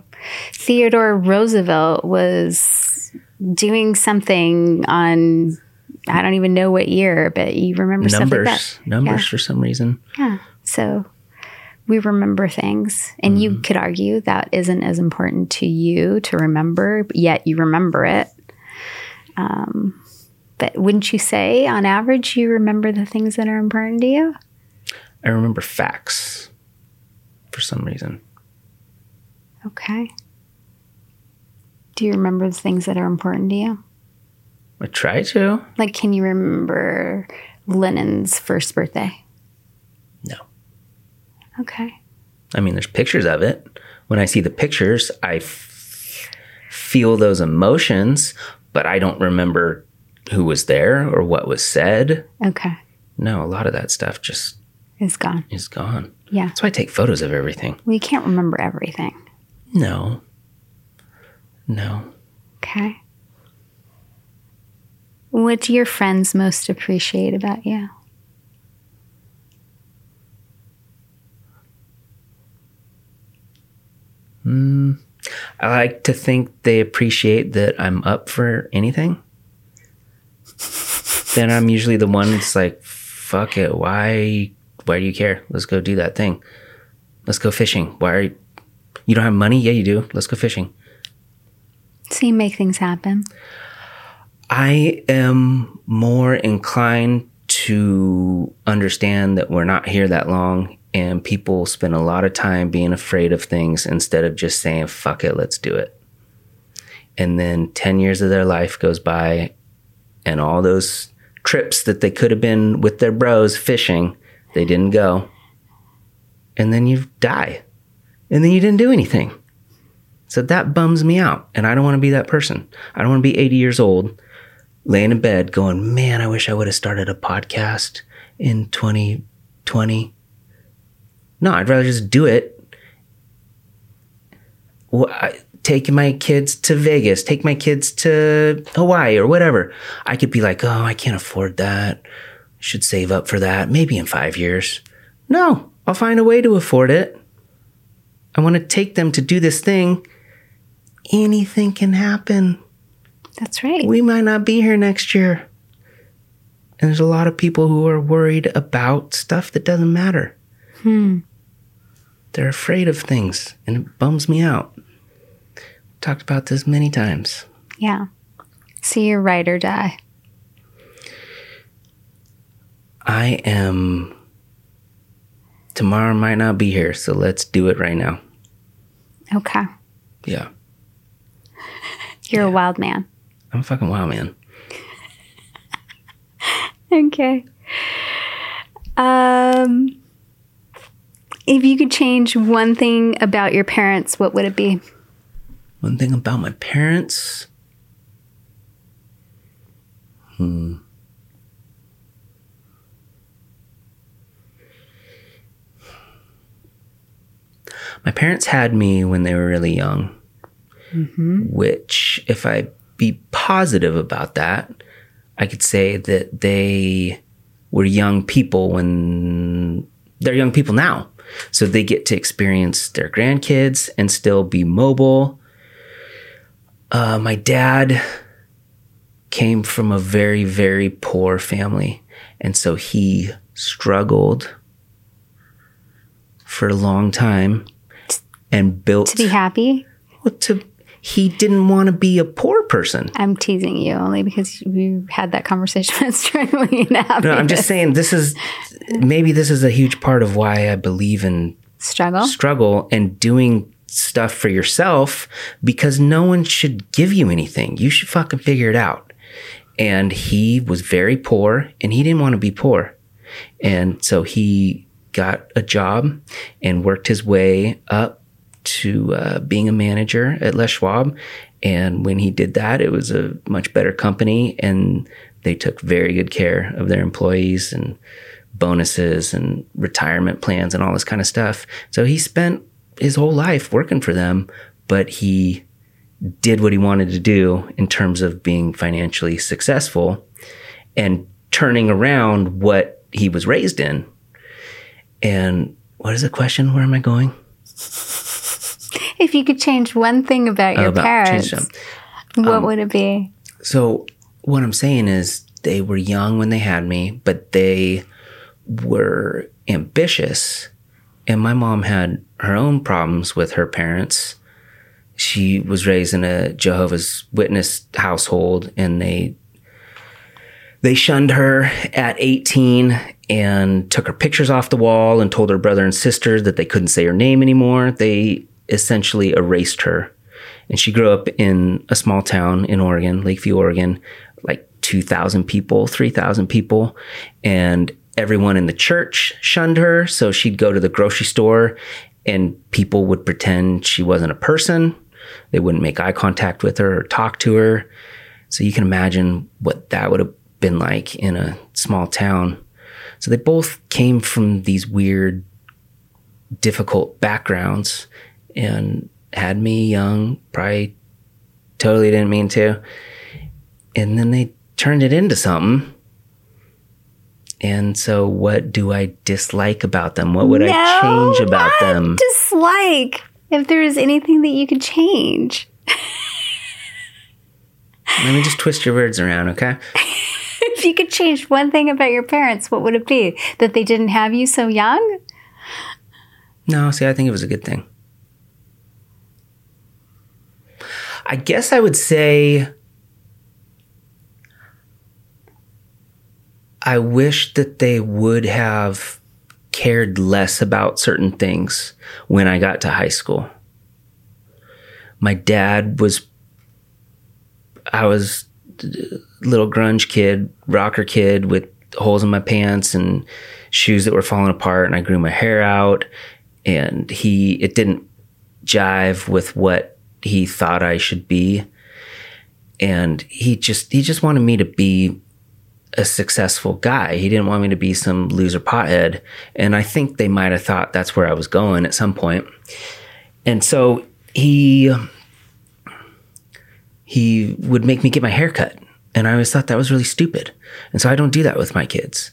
Theodore Roosevelt was doing something on I don't even know what year, but you remember stuff like Numbers, that. numbers for some reason. Yeah. So we remember things and Mm-hmm. you could argue that isn't as important to you to remember, but yet you remember it. Um, but wouldn't you say on average you remember the things that are important to you? I remember facts for some reason. Okay. Do you remember the things that are important to you? I try to. Like, can you remember Lennon's first birthday? Okay. I mean, there's pictures of it. When I see the pictures, I f- feel those emotions, but I don't remember who was there or what was said. Okay. No, a lot of that stuff just It's gone. is gone. Yeah. That's why I take photos of everything. We can't remember everything. No. No. Okay. What do your friends most appreciate about you? Mm, I like to think they appreciate that I'm up for anything. then I'm usually the one that's like, fuck it. Why why do you care? Let's go do that thing. Let's go fishing. Why are you, You don't have money? Yeah, you do. Let's go fishing. So you make things happen. I am more inclined to understand that we're not here that long and people spend a lot of time being afraid of things instead of just saying, fuck it, let's do it. And then 10 years of their life goes by and all those trips that they could have been with their bros fishing, they didn't go. And then you die. And then you didn't do anything. So that bums me out. And I don't want to be that person. I don't want to be 80 years old laying in bed going, man, I wish I would have started a podcast in 2020. No, I'd rather just do it. Well, I, take my kids to Vegas, take my kids to Hawaii or whatever. I could be like, oh, I can't afford that. I should save up for that. Maybe in five years. No, I'll find a way to afford it. I want to take them to do this thing. Anything can happen. That's right. We might not be here next year. And there's a lot of people who are worried about stuff that doesn't matter. Hmm. They're afraid of things, and it bums me out. Talked about this many times. Yeah. See your ride or die. I am. Tomorrow might not be here, so let's do it right now. Okay. Yeah. You're a wild man. I'm a fucking wild man. Okay. Um, if you could change one thing about your parents, what would it be? One thing about my parents. Hmm. My parents had me when they were really young, which, if I be positive about that, I could say that they were young people when they're young people now. So they get to experience their grandkids and still be mobile. Uh, my dad came from a very, very poor family. And so he struggled for a long time and built To be happy? well, to he didn't want to be a poor person. I'm teasing you only because you had that conversation with struggling and happy. No, I'm just saying this is maybe this is a huge part of why I believe in struggle. struggle and doing stuff for yourself because no one should give you anything. You should fucking figure it out. And he was very poor and he didn't want to be poor. And so he got a job and worked his way up to uh, being a manager at Les Schwab. And when he did that, it was a much better company and they took very good care of their employees and bonuses and retirement plans and all this kind of stuff. So he spent his whole life working for them, but he did what he wanted to do in terms of being financially successful and turning around what he was raised in. And what is the question? Where am I going? If you could change one thing about your about parents, what um, would it be? So what I'm saying is they were young when they had me, but they were ambitious. And my mom had her own problems with her parents. She was raised in a Jehovah's Witness household and they they shunned her at 18 and took her pictures off the wall and told her brother and sister that they couldn't say her name anymore. They essentially erased her. And she grew up in a small town in Oregon, Lakeview, Oregon, like 2,000 people, 3,000 people. And everyone in the church shunned her. So she'd go to the grocery store and people would pretend she wasn't a person. They wouldn't make eye contact with her or talk to her. So you can imagine what that would have been like in a small town. So they both came from these weird, difficult backgrounds and had me young, probably totally didn't mean to. And then they turned it into something. And so, what do I dislike about them? What would I change about them? Dislike. If there is anything that you could change. Let me just twist your words around, okay? If you could change one thing about your parents, what would it be? That they didn't have you so young? No, see, I think it was a good thing. I guess I would say I wish that they would have cared less about certain things when I got to high school. My dad was, I was little grunge kid, rocker kid with holes in my pants and shoes that were falling apart, and I grew my hair out, and he, it didn't jive with what he thought I should be. And he just, he just wanted me to be a successful guy. He didn't want me to be some loser pothead. And I think they might have thought that's where I was going at some point. And so he he would make me get my hair cut. And I always thought that was really stupid. And so I don't do that with my kids.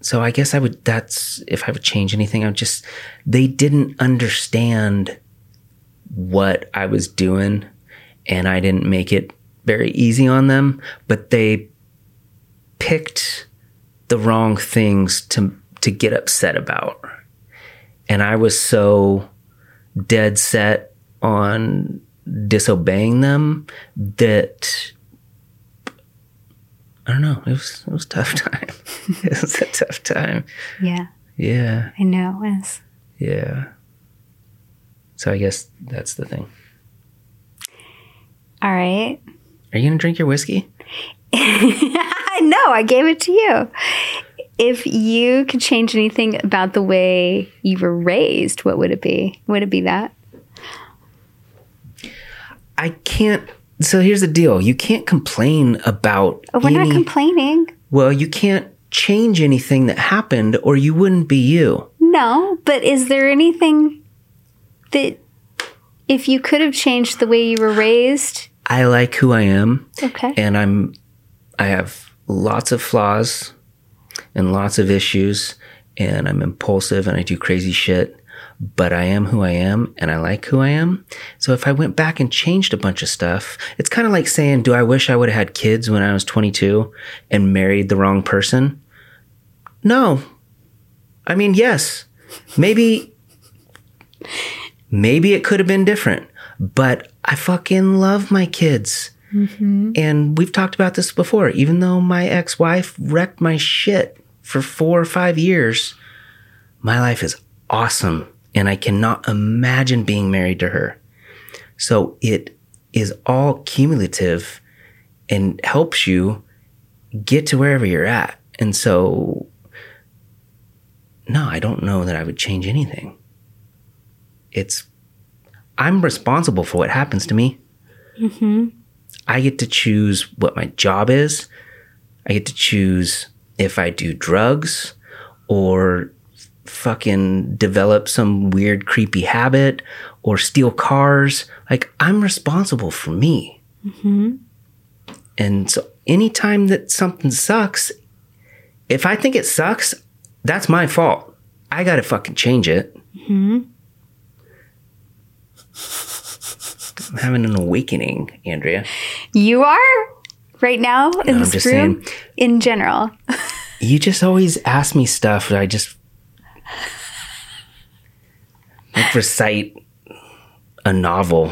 So I guess I would that's if I would change anything, I would just they didn't understand what I was doing and I didn't make it very easy on them, but they picked the wrong things to to get upset about. And I was so dead set on disobeying them that I don't know. It was it was a tough time. it was a tough time. Yeah. Yeah. I know it was. Yeah. So I guess that's the thing. All right. Are you gonna drink your whiskey? no, I gave it to you. If you could change anything about the way you were raised, what would it be? Would it be that? I can't. So here's the deal: you can't complain about. Oh, we're any, not complaining. Well, you can't change anything that happened, or you wouldn't be you. No, but is there anything that if you could have changed the way you were raised? I like who I am, Okay. and I'm. I have lots of flaws, and lots of issues, and I'm impulsive, and I do crazy shit. But I am who I am, and I like who I am. So if I went back and changed a bunch of stuff, it's kind of like saying, "Do I wish I would have had kids when I was 22 and married the wrong person?" No. I mean, yes. Maybe maybe it could have been different, but I fucking love my kids. Mm-hmm. And we've talked about this before. Even though my ex wife wrecked my shit for four or five years, my life is awesome. And I cannot imagine being married to her. So it is all cumulative and helps you get to wherever you're at. And so, no, I don't know that I would change anything. It's, I'm responsible for what happens to me. Mm-hmm. I get to choose what my job is. I get to choose if I do drugs or fucking develop some weird, creepy habit or steal cars. Like, I'm responsible for me. Mm-hmm. And so, anytime that something sucks, if I think it sucks, that's my fault. I gotta fucking change it. Mm-hmm. I'm having an awakening, Andrea. You are right now in I'm this room saying. in general. You just always ask me stuff that I just like recite a novel.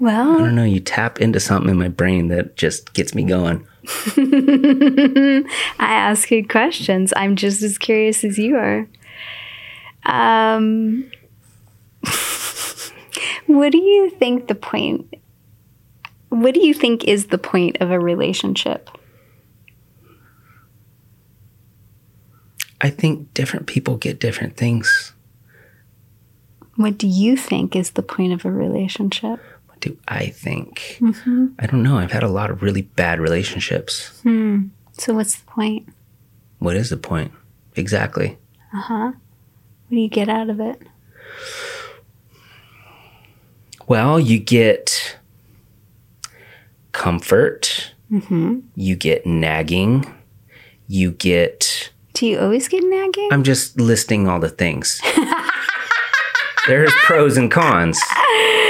Well, I don't know, you tap into something in my brain that just gets me going. I ask good questions. I'm just as curious as you are. Um, what do you think the point? What do you think is the point of a relationship? I think different people get different things. What do you think is the point of a relationship? What do I think? I don't know. I've had a lot of really bad relationships. So, what's the point? What is the point? Exactly. Uh huh. What do you get out of it? Well, you get comfort, mm-hmm. you get nagging, you get Do you always get nagging? I'm just listing all the things. There's pros and cons.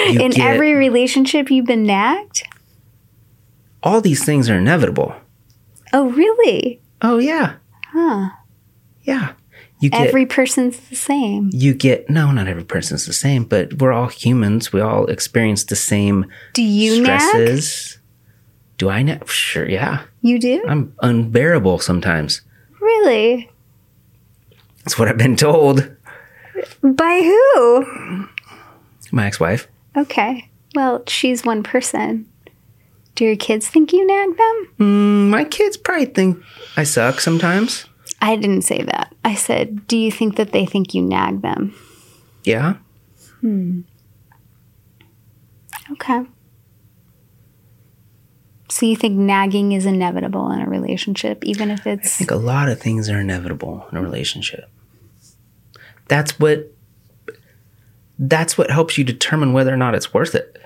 You In get- every relationship, you've been nagged? all these things are inevitable. Oh, really? Oh yeah, Huh. yeah. You get Every person's the same. you get no, not every person's the same, but we're all humans. We all experience the same Do you nag? Do I nag? Sure, yeah. You do? I'm unbearable sometimes. Really? That's what I've been told. By who? My ex-wife. Okay. Well, she's one person. Do your kids think you nag them? Mm, my kids probably think I suck sometimes. I didn't say that. I said, do you think that they think you nag them? Yeah. Hmm. Okay. So you think nagging is inevitable in a relationship, even if it's. I think a lot of things are inevitable in a relationship. That's what that's what helps you determine whether or not it's worth it.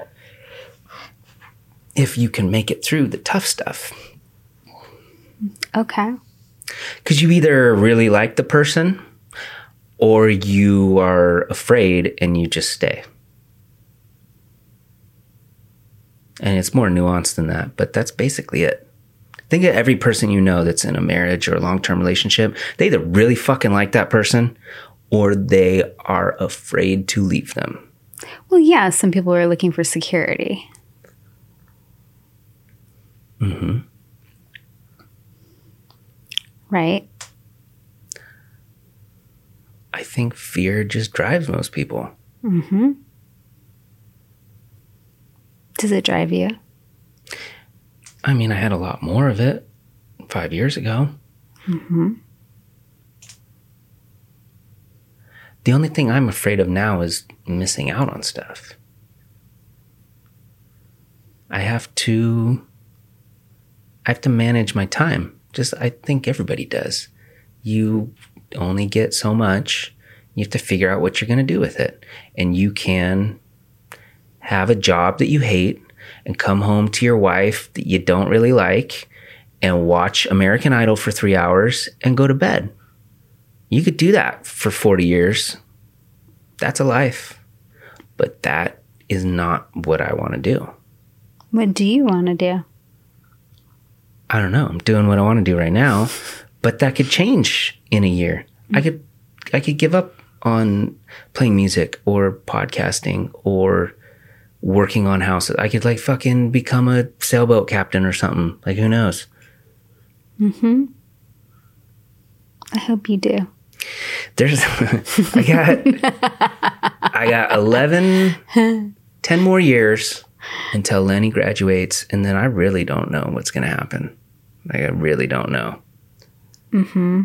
If you can make it through the tough stuff. okay? Cuz you either really like the person or you are afraid and you just stay. And it's more nuanced than that, but that's basically it. Think of every person you know that's in a marriage or a long term relationship. They either really fucking like that person or they are afraid to leave them. Well, yeah, some people are looking for security. Mm-hmm. Right? I think fear just drives most people. Mm-hmm. Does it drive you? I mean, I had a lot more of it five years ago. Mm-hmm. The only thing I'm afraid of now is missing out on stuff. I have to I have to manage my time. Just I think everybody does. You only get so much. You have to figure out what you're going to do with it. And you can have a job that you hate and come home to your wife that you don't really like and watch American Idol for 3 hours and go to bed. You could do that for 40 years. That's a life. But that is not what I want to do. What do you want to do? I don't know. I'm doing what I want to do right now, but that could change in a year. I could I could give up on playing music or podcasting or working on houses. I could like fucking become a sailboat captain or something. Like who knows? Mhm. I hope you do. There's I got I got 11 10 more years until Lenny graduates and then I really don't know what's going to happen. Like I really don't know. Hmm.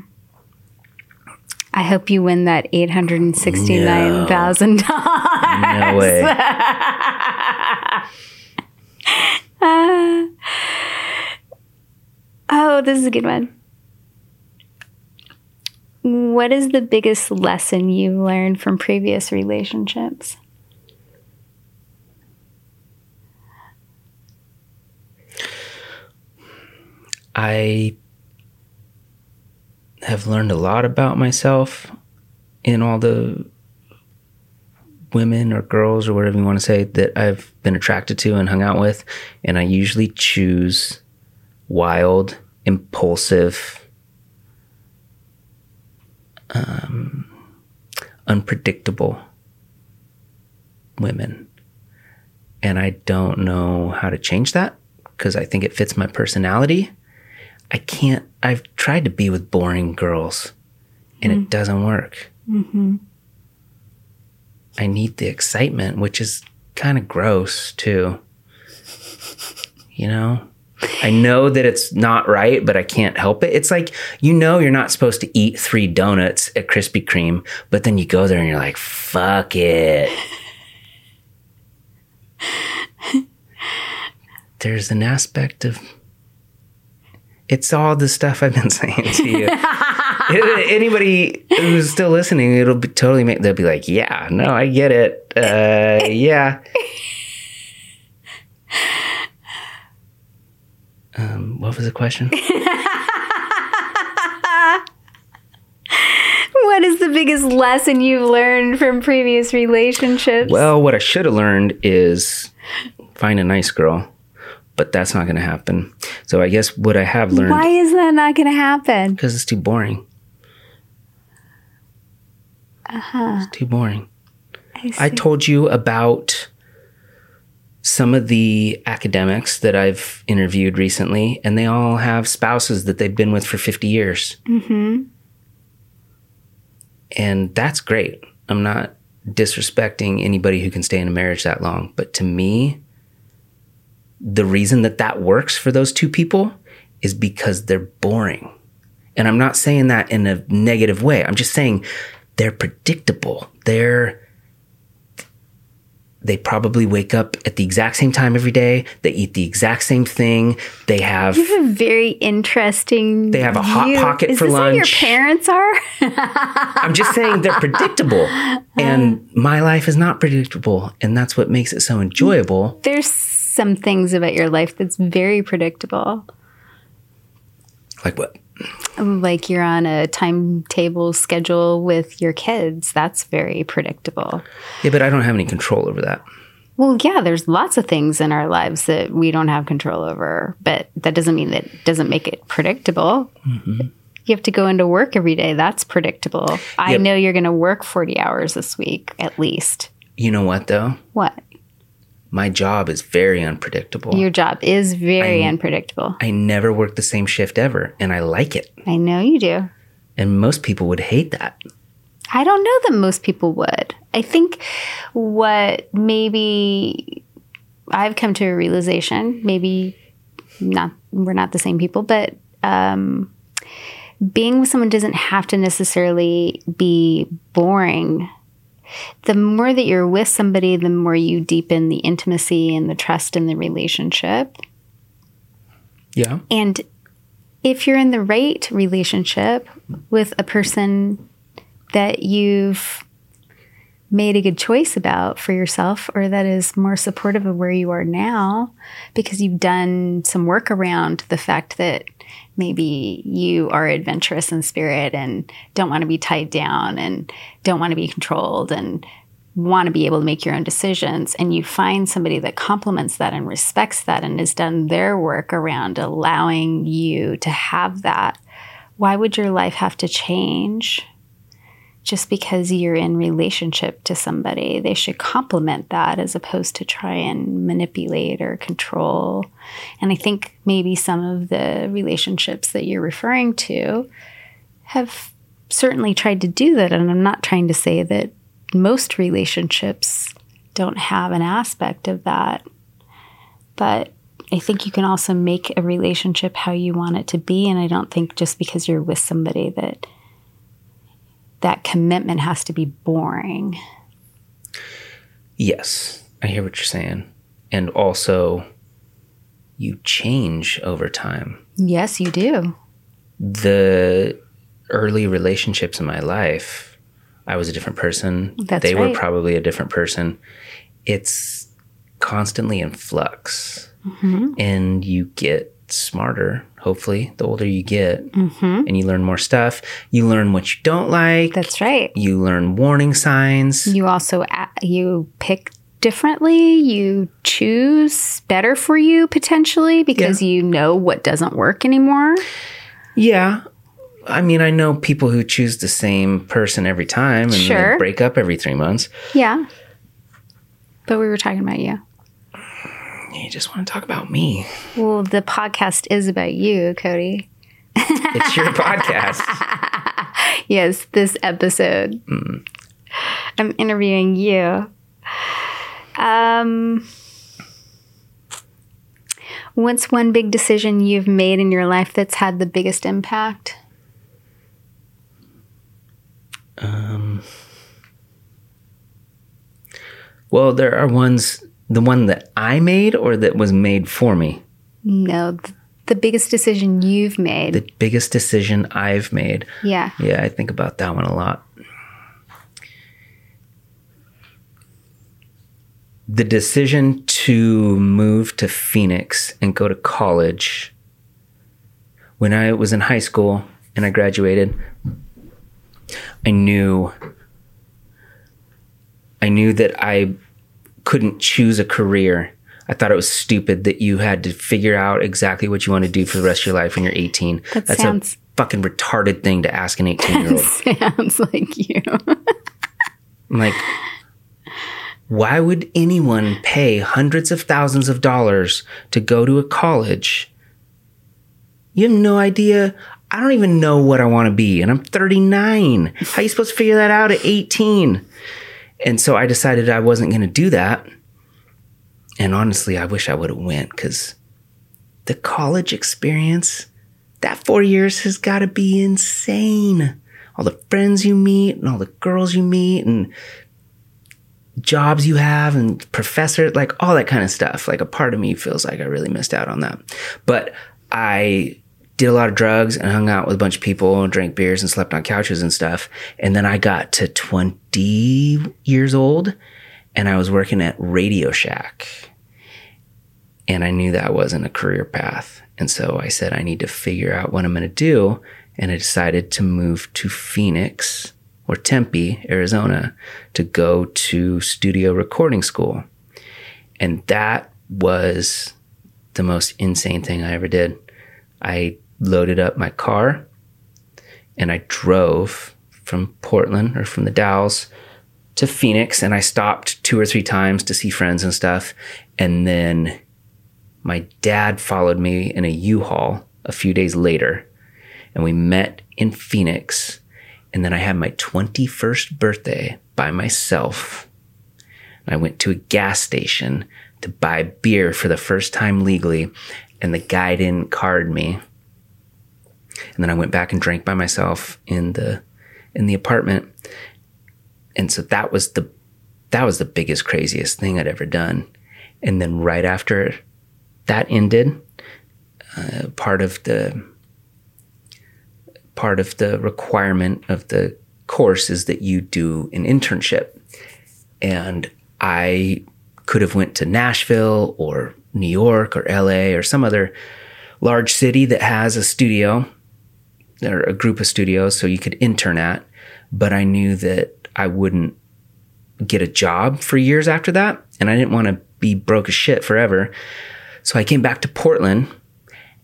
I hope you win that eight hundred and sixty-nine thousand dollars. No way. Oh, this is a good one. What is the biggest lesson you've learned from previous relationships? I have learned a lot about myself in all the women or girls or whatever you want to say that I've been attracted to and hung out with. And I usually choose wild, impulsive, um, unpredictable women. And I don't know how to change that because I think it fits my personality. I can't, I've tried to be with boring girls and it mm. doesn't work. Mm-hmm. I need the excitement, which is kind of gross too. You know? I know that it's not right, but I can't help it. It's like, you know, you're not supposed to eat three donuts at Krispy Kreme, but then you go there and you're like, fuck it. There's an aspect of it's all the stuff I've been saying to you. Anybody who's still listening, it'll be totally make. They'll be like, "Yeah, no, I get it. Uh, yeah." Um, what was the question? What is the biggest lesson you've learned from previous relationships? Well, what I should have learned is find a nice girl, but that's not going to happen. So I guess what I have learned Why is that not going to happen? because it's too boring. Uh-huh. It's too boring. I, I told you about some of the academics that I've interviewed recently, and they all have spouses that they've been with for 50 years. Mm-hmm. And that's great. I'm not disrespecting anybody who can stay in a marriage that long. But to me, the reason that that works for those two people is because they're boring. And I'm not saying that in a negative way. I'm just saying they're predictable. They're they probably wake up at the exact same time every day. They eat the exact same thing. They have You have a very interesting. They have a Hot view. Pocket Is for this How your parents are. I'm just saying they're predictable. And my life is not predictable. And that's what makes it so enjoyable. There's some things about your life that's very predictable. Like what? Like you're on a timetable schedule with your kids. That's very predictable. Yeah, but I don't have any control over that. Well, yeah, there's lots of things in our lives that we don't have control over, but that doesn't mean that it doesn't make it predictable. Mm-hmm. You have to go into work every day. That's predictable. I know you're going to work 40 hours this week at least. You know what, though? What? My job is very unpredictable. Your job is very I- unpredictable. I never work the same shift ever, and I like it. I know you do. And most people would hate that. I don't know that most people would. I think what maybe I've come to a realization, maybe not we're not the same people, but um, being with someone doesn't have to necessarily be boring. The more that you're with somebody, the more you deepen the intimacy and the trust in the relationship. Yeah. And if you're in the right relationship with a person that you've made a good choice about for yourself or that is more supportive of where you are now because you've done some work around the fact that maybe you are adventurous in spirit and don't want to be tied down and don't want to be controlled and want to be able to make your own decisions and you find somebody that complements that and respects that and has done their work around allowing you to have that why would your life have to change just because you're in relationship to somebody they should complement that as opposed to try and manipulate or control. And i think maybe some of the relationships that you're referring to have certainly tried to do that. And i'm not trying to say that most relationships don't have an aspect of that. But I think you can also make a relationship how you want it to be. And I don't think just because you're with somebody that that commitment has to be boring. Yes, I hear what you're saying. And also, you change over time. Yes, you do. The early relationships in my life, I was a different person. That's they right. were probably a different person. It's constantly in flux. Mm-hmm. And you get smarter, hopefully, the older you get. Mm-hmm. And you learn more stuff. You learn what you don't like. That's right. you learn warning signs. You also you pick differently. You choose better for you potentially because you know what doesn't work anymore. Yeah. I mean, I know people who choose the same person every time and Sure. they break up every three months. Yeah. But we were talking about you. You just want to talk about me. Well, the podcast is about you, Cody. It's your podcast. Yes, this episode. I'm interviewing you. Um, what's one big decision you've made in your life that's had the biggest impact? Um, well, there are ones, the one that I made or that was made for me. No, th- the biggest decision you've made. The biggest decision I've made. yeah. Yeah, I think about that one a lot. The decision to move to Phoenix and go to college when I was in high school and I graduated, I knew I knew that I couldn't choose a career. I thought it was stupid that you had to figure out exactly what you want to do for the rest of your life when you're 18. That That's sounds- a fucking retarded thing to ask an 18 year old. Sounds like you. I'm like, why would anyone pay hundreds of thousands of dollars to go to a college? You have no idea. I don't even know what I want to be, and I'm 39. How are you supposed to figure that out at 18? And so I decided I wasn't going to do that. And honestly, I wish I would have went because the college experience, that four years has got to be insane. All the friends you meet and all the girls you meet and jobs you have and professors, like all that kind of stuff. Like a part of me feels like I really missed out on that. But I did a lot of drugs and hung out with a bunch of people and drank beers and slept on couches and stuff. And then I got to 20 years old and I was working at Radio Shack. And I knew that wasn't a career path. And so I said, I need to figure out what I'm going to do. And I decided to move to Phoenix or Tempe, Arizona, to go to studio recording school. And that was the most insane thing I ever did. I loaded up my car and I drove from Portland or from the Dalles to Phoenix and I stopped two or three times to see friends and stuff. And then my dad followed me in a U-Haul a few days later and we met in Phoenix and then I had my 21st birthday by myself. And I went to a gas station to buy beer for the first time legally, and the guy didn't card me. And then I went back and drank by myself in the in the apartment. And so that was the that was the biggest craziest thing I'd ever done. And then right after that ended, uh, part of the part of the requirement of the course is that you do an internship. And I could have went to Nashville or New York or LA or some other large city that has a studio or a group of studios so you could intern at, but I knew that I wouldn't get a job for years after that and I didn't want to be broke as shit forever. So I came back to Portland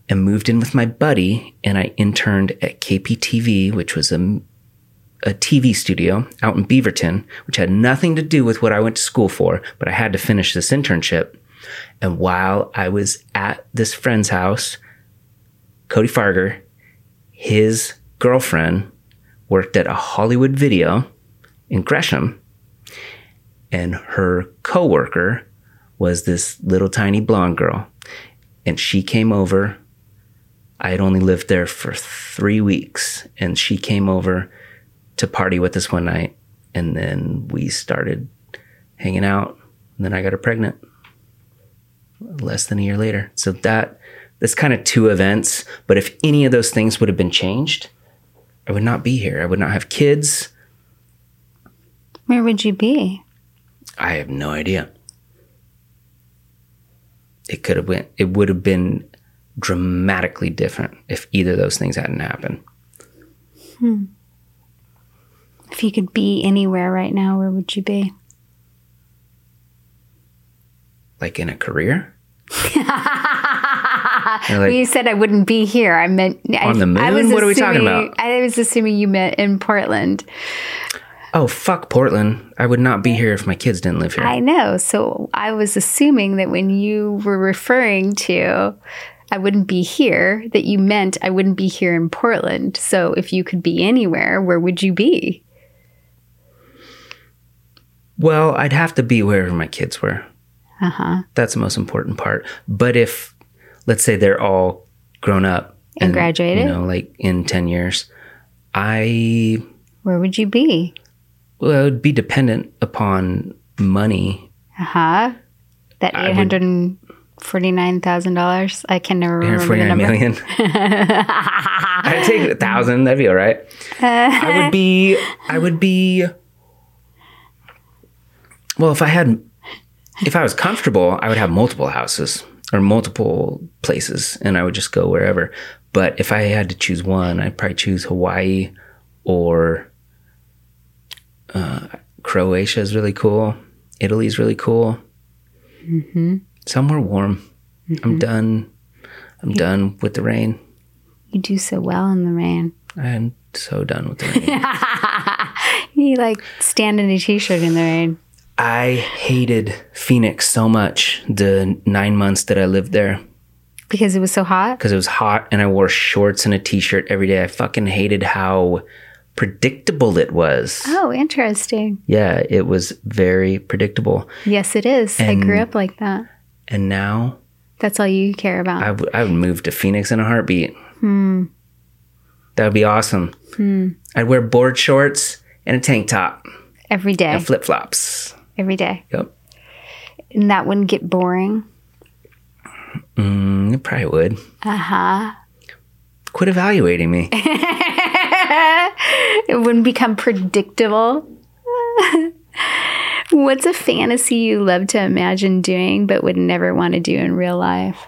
and moved in with my buddy and I interned at KPTV, which was a, a TV studio out in Beaverton, which had nothing to do with what I went to school for, but I had to finish this internship. And while I was at this friend's house, Cody Farger, his girlfriend worked at a Hollywood video in Gresham and her coworker was this little tiny blonde girl and she came over I had only lived there for three weeks, and she came over to party with us one night, and then we started hanging out. And then I got her pregnant less than a year later. So that that's kind of two events. But if any of those things would have been changed, I would not be here. I would not have kids. Where would you be? I have no idea. It could have went. It would have been dramatically different if either of those things hadn't happened. Hmm. If you could be anywhere right now, where would you be? Like in a career? like, you said I wouldn't be here, I meant on the moon. I was what assuming, are we talking about? I was assuming you meant in Portland. Oh fuck Portland! I would not be here if my kids didn't live here. I know. So I was assuming that when you were referring to I wouldn't be here, that you meant I wouldn't be here in Portland. So if you could be anywhere, where would you be? Well, I'd have to be wherever my kids were. Uh huh. That's the most important part. But if, let's say, they're all grown up and, and graduated, you know, like in 10 years, I. Where would you be? Well, it would be dependent upon money. Uh huh. That $849,000. I can never remember the number. million. I'd take a thousand. That'd be all right. I would be. I would be. Well, if I had, if I was comfortable, I would have multiple houses or multiple places, and I would just go wherever. But if I had to choose one, I'd probably choose Hawaii or uh, Croatia is really cool. Italy's really cool. Mm-hmm somewhere warm. Mm-hmm. I'm done. I'm you, done with the rain. You do so well in the rain. I'm so done with the rain. You like stand in a t-shirt in the rain. I hated Phoenix so much the nine months that I lived there Because it was so hot? because it was hot and I wore shorts and a t shirt every day. I fucking hated how predictable it was. Oh, interesting. Yeah, it was very predictable. Yes, it is. I grew up like that. And now That's all you care about. I would I move to Phoenix in a heartbeat. Hmm. That would be awesome. Hmm. I'd wear board shorts and a tank top Every day. and flip flops. Every day. Yep. And that wouldn't get boring. Mm, it probably would. Uh huh. Quit evaluating me. It wouldn't become predictable. What's a fantasy you love to imagine doing but would never want to do in real life?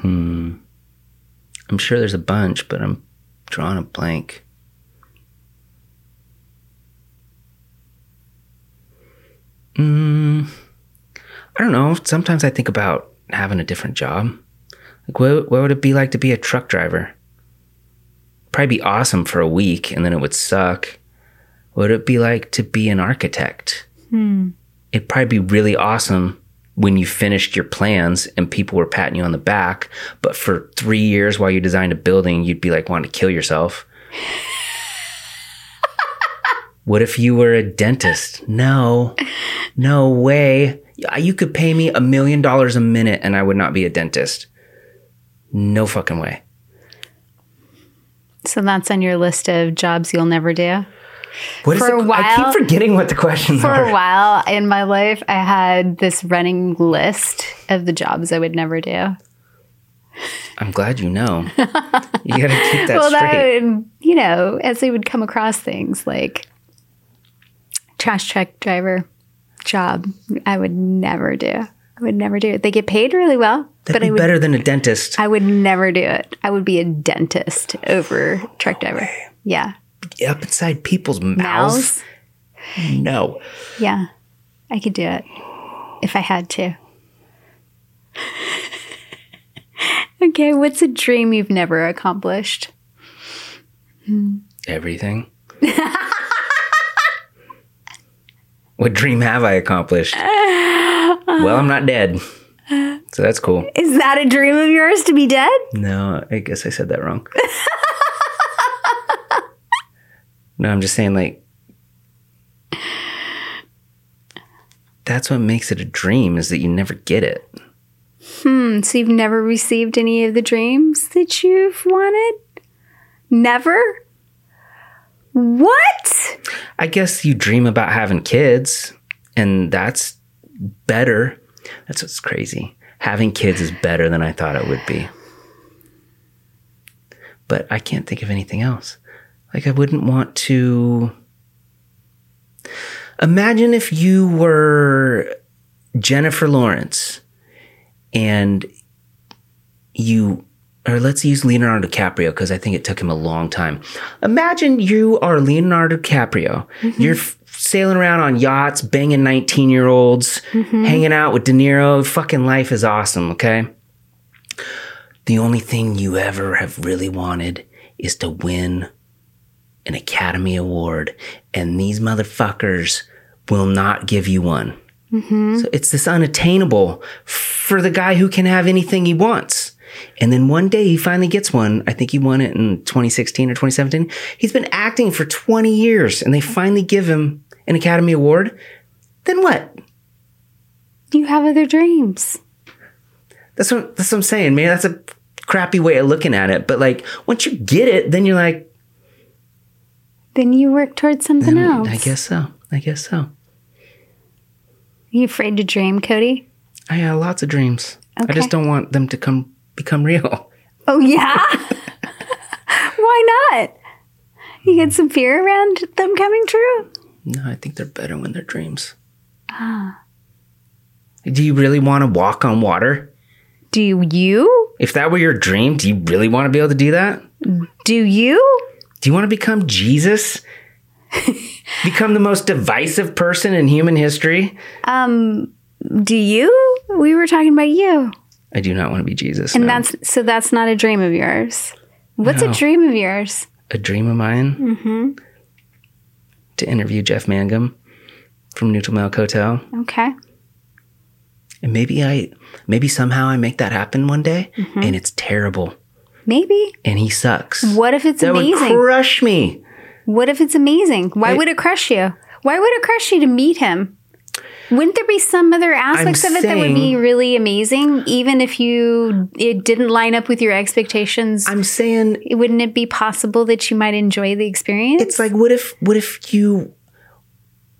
Hmm. I'm sure there's a bunch, but I'm drawing a blank. Mm, I don't know. Sometimes I think about having a different job. Like, what, what would it be like to be a truck driver? Probably be awesome for a week and then it would suck. What would it be like to be an architect? It'd probably be really awesome when you finished your plans and people were patting you on the back. But for three years while you designed a building, you'd be like wanting to kill yourself. What if you were a dentist? No, no way. You could pay me a million dollars a minute and I would not be a dentist. No fucking way. So that's on your list of jobs you'll never do? What is For a the- I keep forgetting what the questions For are. a while in my life, I had this running list of the jobs I would never do. I'm glad you know. You gotta keep that well, that straight. would, you know, as they would come across things like trash truck driver job, I would never do. I would never do it. They get paid really well, That'd but be I would better than a dentist. I would never do it. I would be a dentist over truck driver. Yeah. Up inside people's mouths. Mouse. No. Yeah. I could do it if I had to. okay, what's a dream you've never accomplished? Everything. what dream have I accomplished? well, I'm not dead. So that's cool. Is that a dream of yours to be dead? No, I guess I said that wrong. no, I'm just saying, like, that's what makes it a dream is that you never get it. Hmm, so you've never received any of the dreams that you've wanted? Never? What? I guess you dream about having kids, and that's better. That's what's crazy. Having kids is better than I thought it would be. But I can't think of anything else. Like, I wouldn't want to. Imagine if you were Jennifer Lawrence and you or let's use Leonardo DiCaprio because I think it took him a long time. Imagine you are Leonardo DiCaprio. Mm-hmm. You're f- sailing around on yachts, banging 19 year olds, mm-hmm. hanging out with De Niro. Fucking life is awesome, okay? The only thing you ever have really wanted is to win an Academy Award, and these motherfuckers will not give you one. Mm-hmm. So it's this unattainable for the guy who can have anything he wants. And then one day he finally gets one. I think he won it in 2016 or 2017. He's been acting for 20 years and they finally give him an Academy Award. Then what? You have other dreams. That's what, that's what I'm saying, man. That's a crappy way of looking at it. But like, once you get it, then you're like, Then you work towards something else. I guess so. I guess so. Are you afraid to dream, Cody? I have lots of dreams. I just don't want them to come become real. Oh, yeah? Why not? You get some fear around them coming true? No, I think they're better when they're dreams. Ah. Do you really want to walk on water? Do you? If that were your dream, do you really want to be able to do that? Do you? Do you want to become Jesus? become the most divisive person in human history? Um, do you? We were talking about you. I do not want to be Jesus. And no. that's so that's not a dream of yours. What's No. a dream of yours? a dream of mine Mm-hmm. to interview Jeff Mangum from Neutral Milk Hotel. Okay. And maybe I, maybe somehow I make that happen one day Mm-hmm. and it's terrible Maybe. and he sucks. What if it's that amazing? would crush me. What if it's amazing? Why I- would it crush you? Why would it crush you to meet him? Wouldn't there be some other aspects of it that would be really amazing, even if you it didn't line up with your expectations? I'm saying wouldn't it be possible that you might enjoy the experience? it's like what if what if you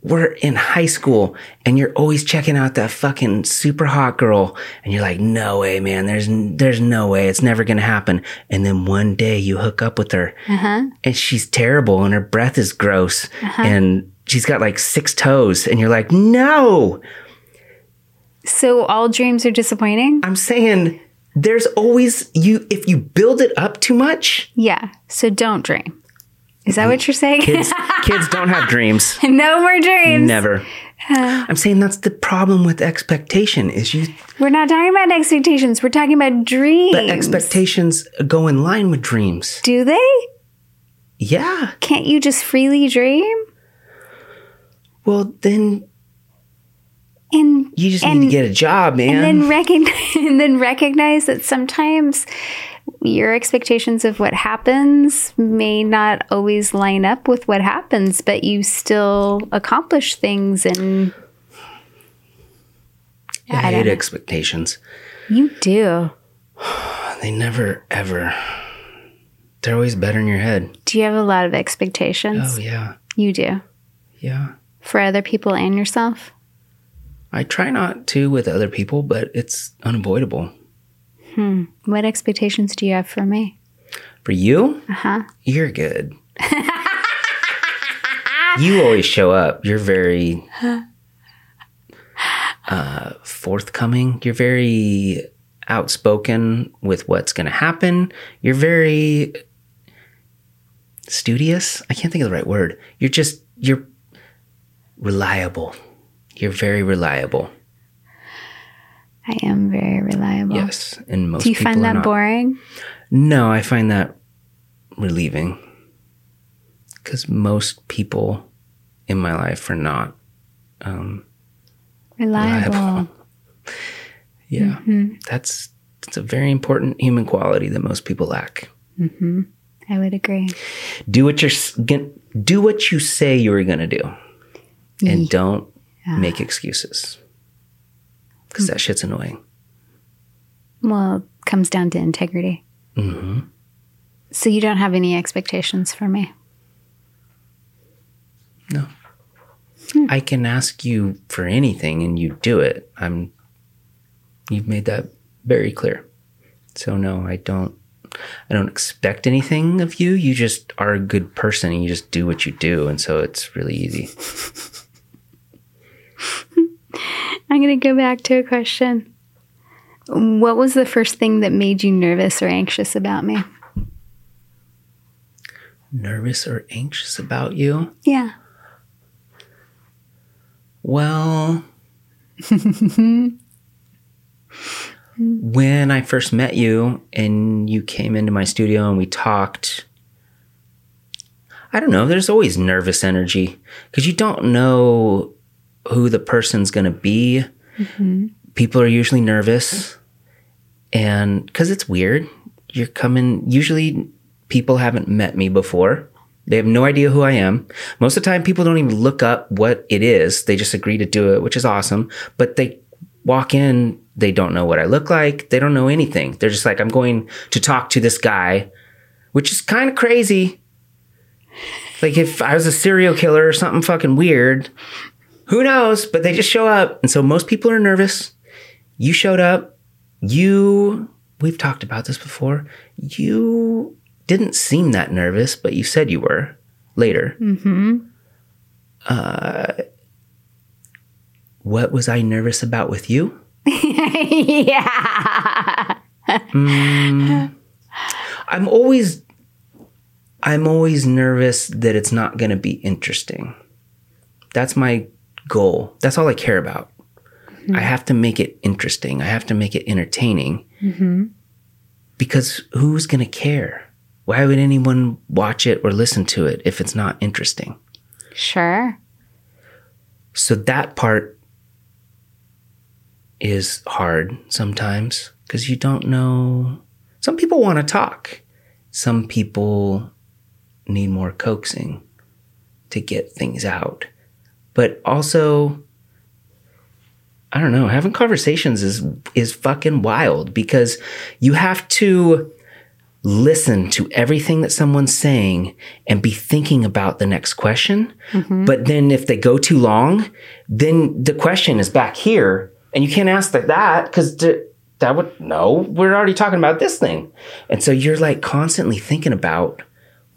were in high school and you're always checking out that fucking super hot girl and you're like no way man there's there's no way it's never going to happen and then one day you hook up with her uh-huh. and she's terrible and her breath is gross and she's got like six toes and you're like no So all dreams are disappointing? i'm saying there's always you if you build it up too much Yeah. So don't dream. Is that what you're saying? kids kids don't have dreams no more dreams. never uh. i'm saying that's the problem with expectation is you We're not talking about expectations. We're talking about dreams. But expectations go in line with dreams. Do they? Yeah. Can't you just freely dream? Well, then And you just And- need to get a job, man. and then recognize and then recognize that sometimes your expectations of what happens may not always line up with what happens, but you still accomplish things and I, I hate expectations. you do. They never, ever. They're always better in your head. Do you have a lot of expectations? Oh, yeah. You do. Yeah. For other people and yourself? I try not to with other people, but it's unavoidable. What expectations do you have for me? For you, Uh-huh. you're good. you always show up. You're very uh, forthcoming. You're very outspoken with what's going to happen. You're very studious. I can't think of the right word. You're just, you're reliable. You're very reliable. I am very reliable. Yes. And most Do you find that boring? No, I find that relieving because most people in my life are not. Um, Reliable. Reliable. yeah, Mm-hmm. that's that's a very important human quality that most people lack. I would agree. Do what you're do what you say you're gonna do, and don't make excuses because that shit's annoying. Well, it comes down to integrity. hmm So you don't have any expectations for me. No. I can ask you for anything and you do it. I'm you've made that very clear. So no, I don't I don't expect anything of you. You just are a good person and you just do what you do and so it's really easy. I'm going to go back to a question. What was the first thing that made you nervous or anxious about me? Nervous or anxious about you? Yeah. Well, when I first met you and you came into my studio and we talked, I don't know, there's always nervous energy because you don't know who the person's going to be. Mm-hmm. People are usually nervous and because it's weird, you're coming, usually people haven't met me before. They have no idea who I am. Most of the time, people don't even look up what it is. They just agree to do it, which is awesome. But they walk in, they don't know what I look like. They don't know anything. They're just like, I'm going to talk to this guy, which is kind of crazy. Like if I was a serial killer or something fucking weird, who knows? But they just show up. And so most people are nervous. You showed up. You, we've talked about this before. You didn't seem that nervous, but you said you were later. Mm-hmm. Uh, what was I nervous about with you? yeah. I'm always, I'm always nervous that it's not going to be interesting. That's my goal. That's all I care about. Mm-hmm. I have to make it interesting. I have to make it entertaining. Mm-hmm. Because who's going to care? Why would anyone watch it or listen to it if it's not interesting? Sure. So that part is hard sometimes because you don't know. Some people want to talk, some people need more coaxing to get things out. But also, I don't know, having conversations is is fucking wild because you have to listen to everything that someone's saying and be thinking about the next question. Mm-hmm. But then if they go too long, then the question is back here and you can't ask like that because that would, no, we're already talking about this thing. And so you're like constantly thinking about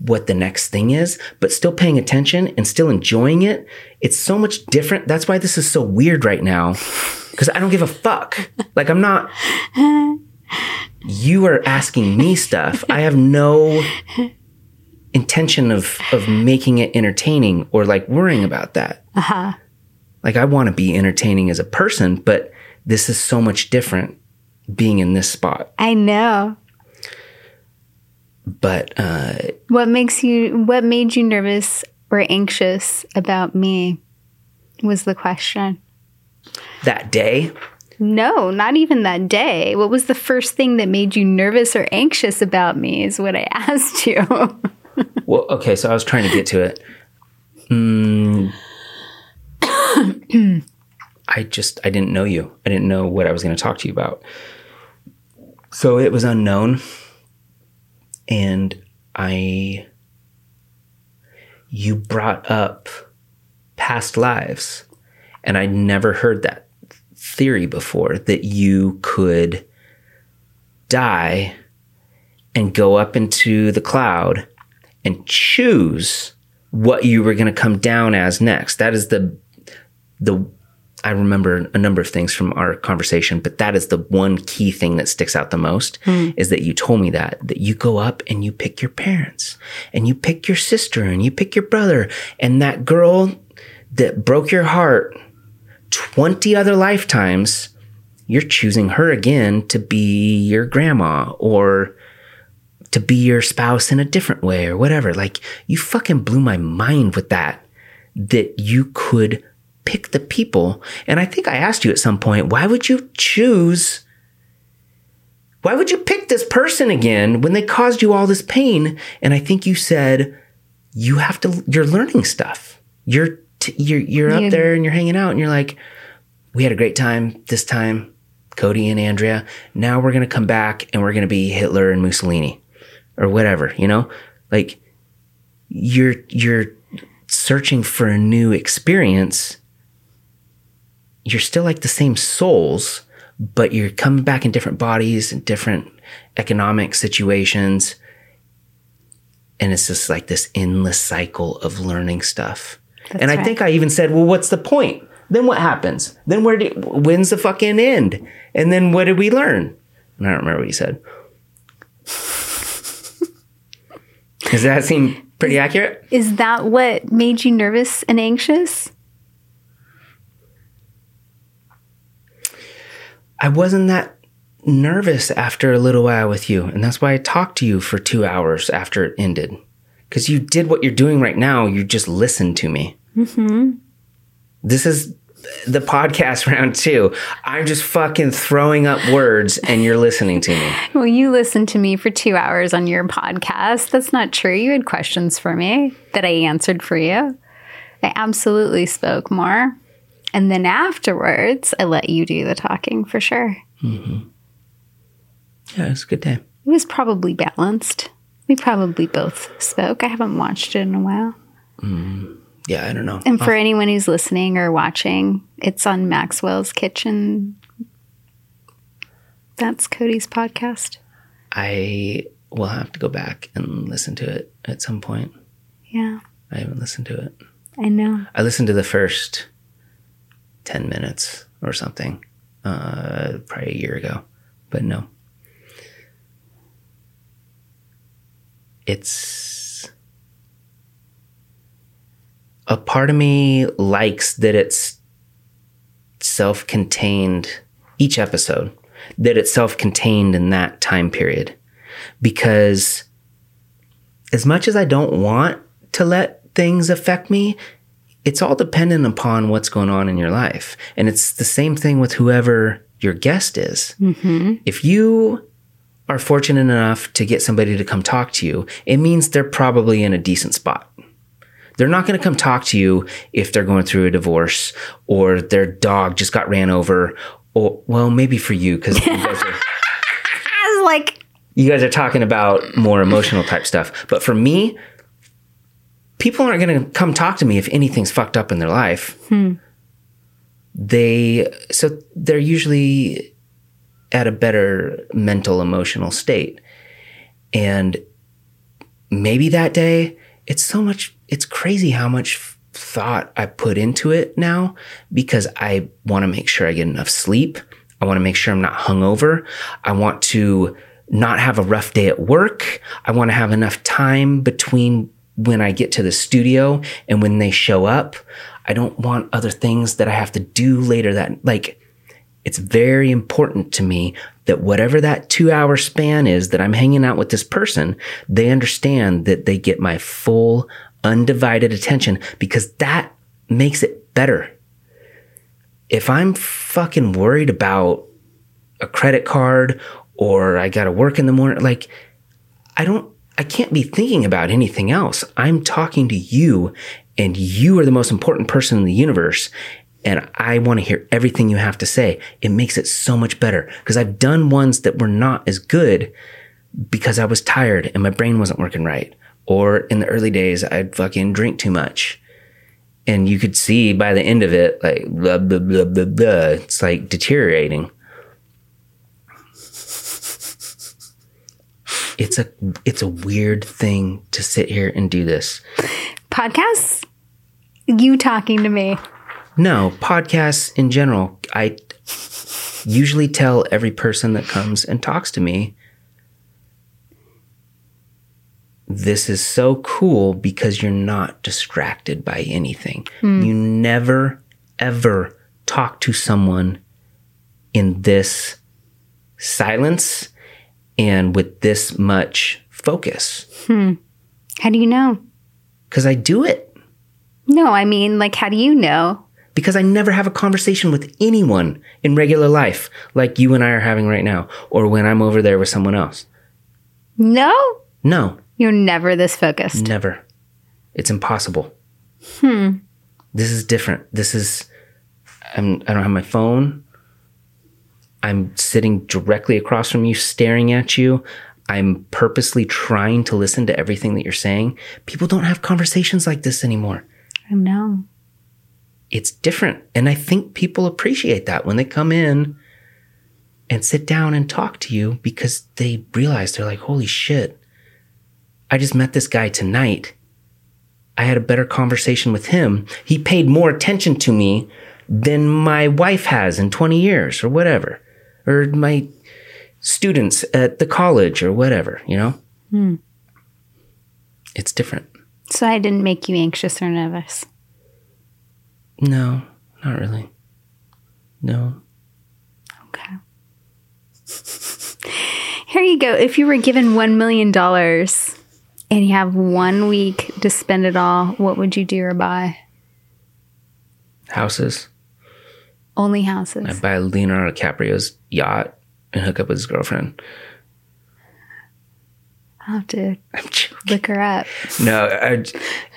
what the next thing is, but still paying attention and still enjoying it. It's so much different. That's why this is so weird right now because I don't give a fuck. Like I'm not you are asking me stuff. I have no intention of of making it entertaining or like worrying about that. Uh-huh. Like I want to be entertaining as a person, but this is so much different being in this spot. I know. But uh What makes you what made you nervous or anxious about me was the question. that day, No, not even that day. What was the first thing that made you nervous or anxious about me is what I asked you. well, okay, so I was trying to get to it. Mm, I just I didn't know you. I didn't know what I was going to talk to you about. So it was unknown, and I. You brought up past lives, and I'd never heard that theory before that you could die and go up into the cloud and choose what you were going to come down as next. That is the the I remember a number of things from our conversation, but that is the one key thing that sticks out the most hmm. is that you told me that that you go up and you pick your parents and you pick your sister and you pick your brother and that girl that broke your heart 20 other lifetimes you're choosing her again to be your grandma or to be your spouse in a different way or whatever. Like you fucking blew my mind with that, that you could pick the people. And I think I asked you at some point, why would you choose? Why would you pick this person again when they caused you all this pain? And I think you said, you have to, you're learning stuff. You're, t- you're, you're Yeah. up there and you're hanging out and you're like, we had a great time this time, Cody and Andrea. Now we're going to come back and we're going to be Hitler and Mussolini or whatever, you know? Like you're you're searching for a new experience. You're still like the same souls, but you're coming back in different bodies and different economic situations. And it's just like this endless cycle of learning stuff. and I right. think I even said, well, what's the point? Then what happens? Then where do, when's the fucking end? And then what did we learn? And I don't remember what you said. Does that seem pretty accurate? Is that what made you nervous and anxious? I wasn't that nervous after a little while with you. And that's why I talked to you for two hours after it ended. Because you did what you're doing right now. You just listened to me. Mm-hmm. This is the podcast round two. I'm just fucking throwing up words and you're listening to me. Well, you listened to me for two hours on your podcast. That's not true. You had questions for me that I answered for you. I absolutely spoke more. And then afterwards, I let you do the talking for sure. Mm-hmm. Yeah, it was a good day. It was probably balanced. We probably both spoke. I haven't watched it in a while. Mm-hmm. Yeah, I don't know. And for anyone who's listening or watching, it's on Maxwell's Kitchen. That's Cody's podcast. I will have to go back and listen to it at some point. Yeah, I haven't listened to it. I know. I listened to the first 10 minutes or something, uh, probably a year ago, but no. It's a part of me likes that it's self contained, each episode, that it's self contained in that time period. Because as much as I don't want to let things affect me, it's all dependent upon what's going on in your life. And it's the same thing with whoever your guest is. Mm-hmm. If you are fortunate enough to get somebody to come talk to you, it means they're probably in a decent spot. They're not going to come talk to you if they're going through a divorce or their dog just got ran over. Or, well, maybe for you, because you, guys are- I was like, you guys are talking about more emotional type stuff. But for me, people aren't going to come talk to me if anything's fucked up in their life. Hmm. They, so they're usually at a better mental, emotional state. And maybe that day, it's so much, it's crazy how much thought I put into it now because I want to make sure I get enough sleep. I want to make sure I'm not hungover. I want to not have a rough day at work. I want to have enough time between when I get to the studio and when they show up. I don't want other things that I have to do later that, like, it's very important to me that whatever that two hour span is that I'm hanging out with this person, they understand that they get my full undivided attention because that makes it better. If I'm fucking worried about a credit card or I got to work in the morning, like I don't, I can't be thinking about anything else. I'm talking to you and you are the most important person in the universe. And I want to hear everything you have to say. It makes it so much better because I've done ones that were not as good because I was tired and my brain wasn't working right. Or in the early days, I'd fucking drink too much. And you could see by the end of it, like, blah, blah, blah, blah, blah. It's like deteriorating. It's a, it's a weird thing to sit here and do this. podcasts? You talking to me. No, podcasts in general. I usually tell every person that comes and talks to me this is so cool because you're not distracted by anything. Hmm. You never, ever talk to someone in this silence and with this much focus How do you know? because I do it. No, I mean, like, how do you know? because I never have a conversation with anyone in regular life like you and I are having right now, or when I'm over there with someone else. No, No, you're never this focused. never. It's impossible. Hmm. This is different. This is, I'm, I don't have my phone. I'm sitting directly across from you, staring at you. I'm purposely trying to listen to everything that you're saying. People don't have conversations like this anymore. I know. it's different. And I think people appreciate that when they come in and sit down and talk to you because they realize they're like, holy shit, I just met this guy tonight. I had a better conversation with him. He paid more attention to me than my wife has in 20 years or whatever, or my students at the college or whatever, you know? Hmm. It's different. So I didn't make you anxious or nervous. No, not really. No. Okay. Here you go. If you were given $1 million and you have one week to spend it all, what would you do or buy? Houses. Only houses. I buy Leonardo DiCaprio's yacht and hook up with his girlfriend. I'll have to look her up. No, I,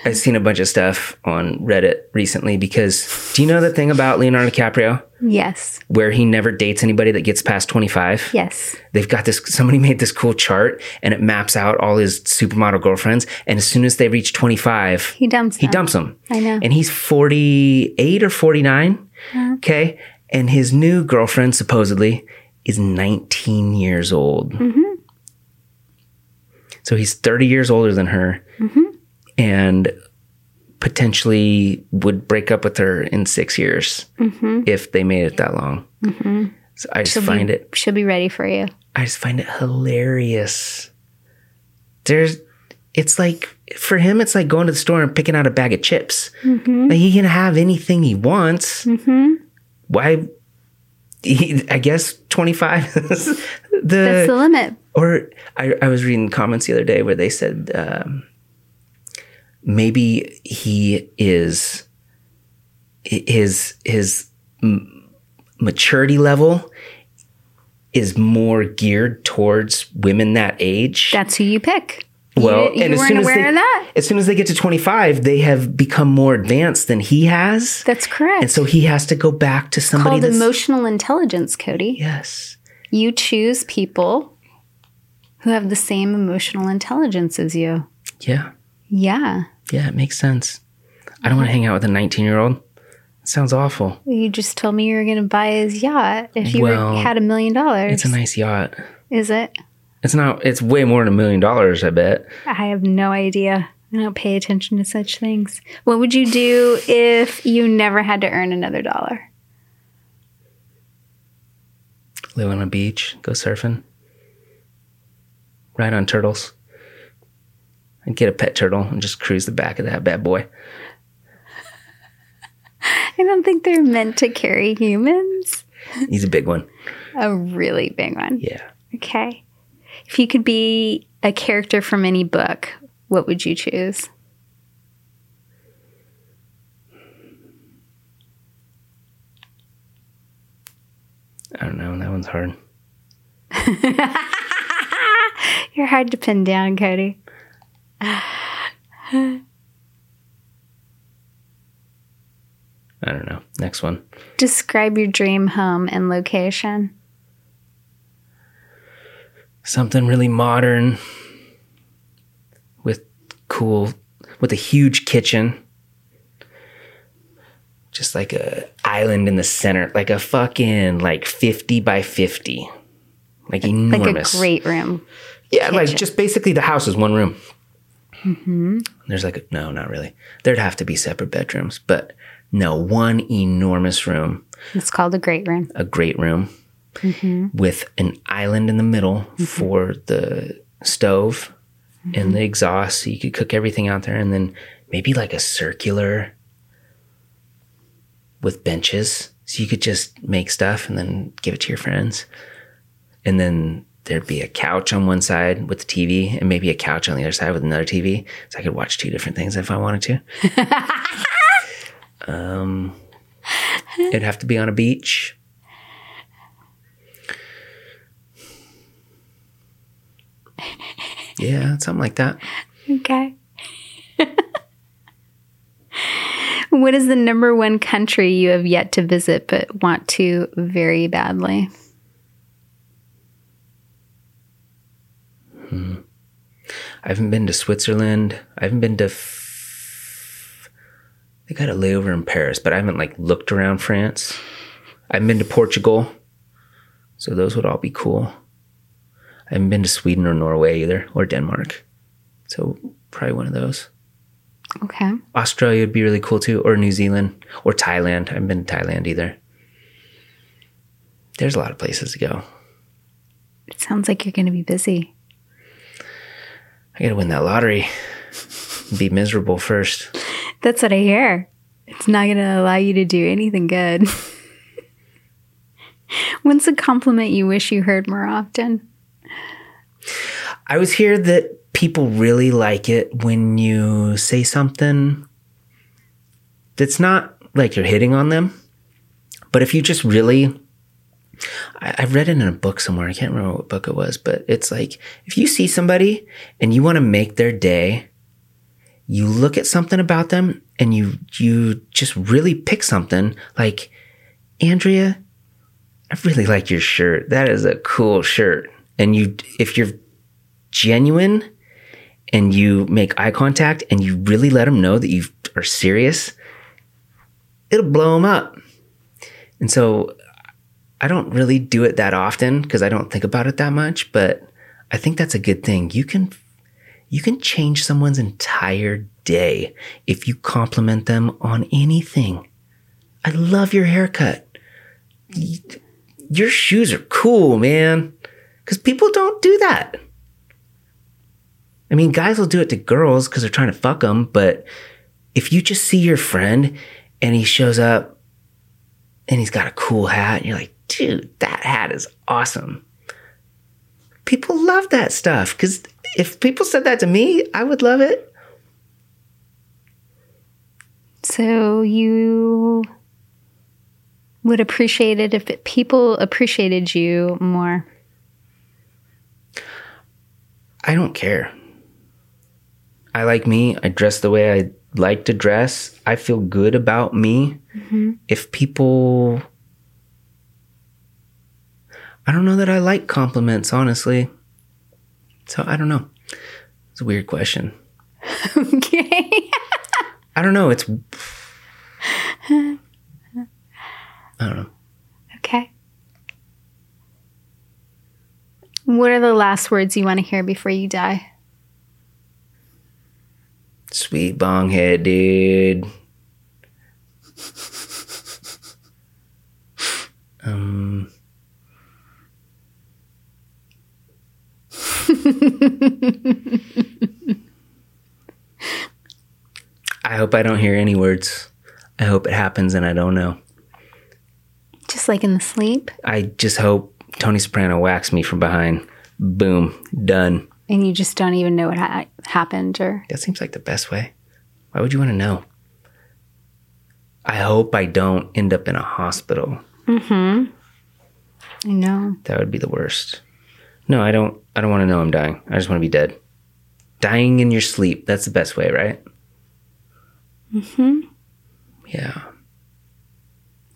I've seen a bunch of stuff on Reddit recently because do you know the thing about Leonardo DiCaprio Yes. where he never dates anybody that gets past 25? Yes. They've got this, somebody made this cool chart and it maps out all his supermodel girlfriends. And as soon as they reach 25, He dumps he them. dumps them. I know. And he's 48 or 49. Okay. And his new girlfriend supposedly is 19 years old. Mm-hmm. So he's 30 years older than her Mm-hmm. and potentially would break up with her in six years if they made it that long. So I just Mm-hmm. She'll find be, it She'll be ready for you. I just find it hilarious. There's, it's like for him, it's like going to the store and picking out a bag of chips. Like he can have anything he wants, why? He, I guess 25 the, That's the limit. or I, I was reading comments the other day where they said um, maybe he is his his m- maturity level is more geared towards women that age. That's who you pick. Well, you, you weren't aware they, of that. as soon as they get to 25, they have become more advanced than he has. That's correct. and so he has to go back to somebody called that's emotional intelligence, Cody. yes. You choose people who have the same emotional intelligence as you. Yeah. Yeah. Yeah, it makes sense. I don't want to hang out with a 19 year old. It sounds awful. You just told me you were going to buy his yacht if you Well, were, had a million dollars. It's a nice yacht. Is it? It's not, it's way more than a million dollars, I bet. I have no idea. I don't pay attention to such things. What would you do if you never had to earn another dollar? Live on a beach, go surfing, ride on turtles, and get a pet turtle and just cruise the back of that bad boy. I don't think they're meant to carry humans. He's a big one. A really big one. Yeah. Okay. If you could be a character from any book, what would you choose? I don't know. That one's hard. You're hard to pin down, Cody. I don't know. Next one. Describe your dream home and location. Something really modern with cool, with a huge kitchen. Just like a island in the center, like a fucking like 50 by 50. Like enormous. Like a great room. Yeah, like just basically the house is one room. Mm-hmm. There's like a, no, not really. There'd have to be separate bedrooms, but no, one enormous room, It's called a great room. a great room Mm-hmm. with an island in the middle mm-hmm. for the stove mm-hmm. and the exhaust, so you could cook everything out there, and then maybe like a circular with benches, so you could just make stuff and then give it to your friends, and then there'd be a couch on one side with the TV and maybe a couch on the other side with another TV. So I could watch two different things if I wanted to. um, it'd have to be on a beach. Yeah, something like that. Okay. what is the number one country you have yet to visit but want to very badly? Hmm. I haven't been to Switzerland. I haven't been to. F- I got a layover in Paris, but I haven't like looked around France. I haven't been to Portugal, so those would all be cool. I haven't been to Sweden or Norway either, or Denmark, so probably one of those. Okay. Australia would be really cool too, or New Zealand, or Thailand. I haven't been to Thailand either. There's a lot of places to go. It sounds like you're going to be busy. I gotta win that lottery. Be miserable first. That's what I hear. It's not going to allow you to do anything good. What's a compliment you wish you heard more often? I was here that people really like it when you say something that's not like you're hitting on them, but if you just really, I, read it in a book somewhere. I can't remember what book it was, but it's like if you see somebody and you want to make their day, you look at something about them and you you just really pick something like Andrea. I really like your shirt. That is a cool shirt. And you, if you're genuine and you make eye contact and you really let them know that you are serious, it'll blow them up. And so I don't really do it that often because I don't think about it that much, but I think that's a good thing. You can you can change someone's entire day if you compliment them on anything. I love your haircut. Your shoes are cool, man. Cuz people don't do that. I mean, guys will do it to girls because they're trying to fuck them, but if you just see your friend and he shows up and he's got a cool hat. And you're like, dude, that hat is awesome. People love that stuff because if people said that to me, I would love it. So you would appreciate it if people appreciated you more. I don't care. I like me. I dress the way I like to dress. I feel good about me. Mm-hmm. If people. I don't know that I like compliments, honestly. So I don't know. It's a weird question. okay. I don't know. It's. I don't know. Okay. What are the last words you want to hear before you die? Sweet bong head, dude. Um. I hope I don't hear any words. I hope it happens and I don't know. Just like in the sleep, I just hope Tony Soprano whacks me from behind. Boom, done. And you just don't even know what ha- happened, or That seems like the best way. Why would you want to know? I hope I don't end up in a hospital. Mm hmm. I know. That would be the worst. No, I don't I don't want to know I'm dying. I just want to be dead. Dying in your sleep, that's the best way, right? Mm Mhm. Yeah.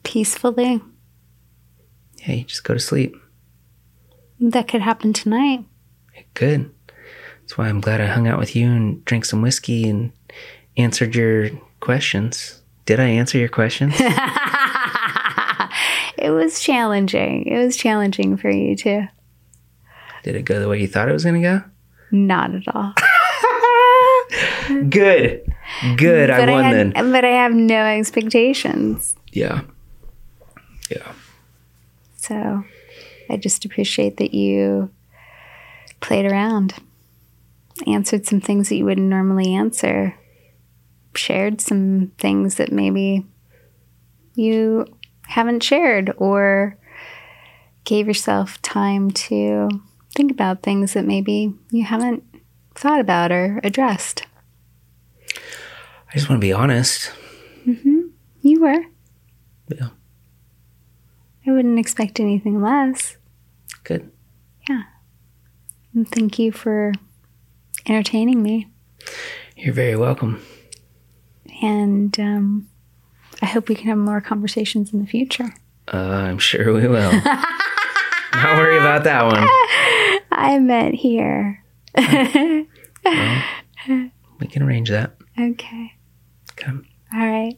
peacefully. Yeah, you just go to sleep. That could happen tonight. It could. That's why I'm glad I hung out with you and drank some whiskey and answered your questions. Did I answer your questions? It was challenging. It was challenging for you too. Did it go the way you thought it was going to go? Not at all. Good. Good. I won I then. but I have no expectations. Yeah. Yeah. So I just appreciate that you played around, answered some things that you wouldn't normally answer, shared some things that maybe you haven't shared, or gave yourself time to think about things that maybe you haven't thought about or addressed. I just want to be honest. Mm-hmm. You were. Yeah. I wouldn't expect anything less. Good. Yeah. And thank you for entertaining me. You're very welcome. And um, I hope we can have more conversations in the future. Uh, I'm sure we will. Don't worry about that one. I meant here. We can arrange that. Okay. Come. All right.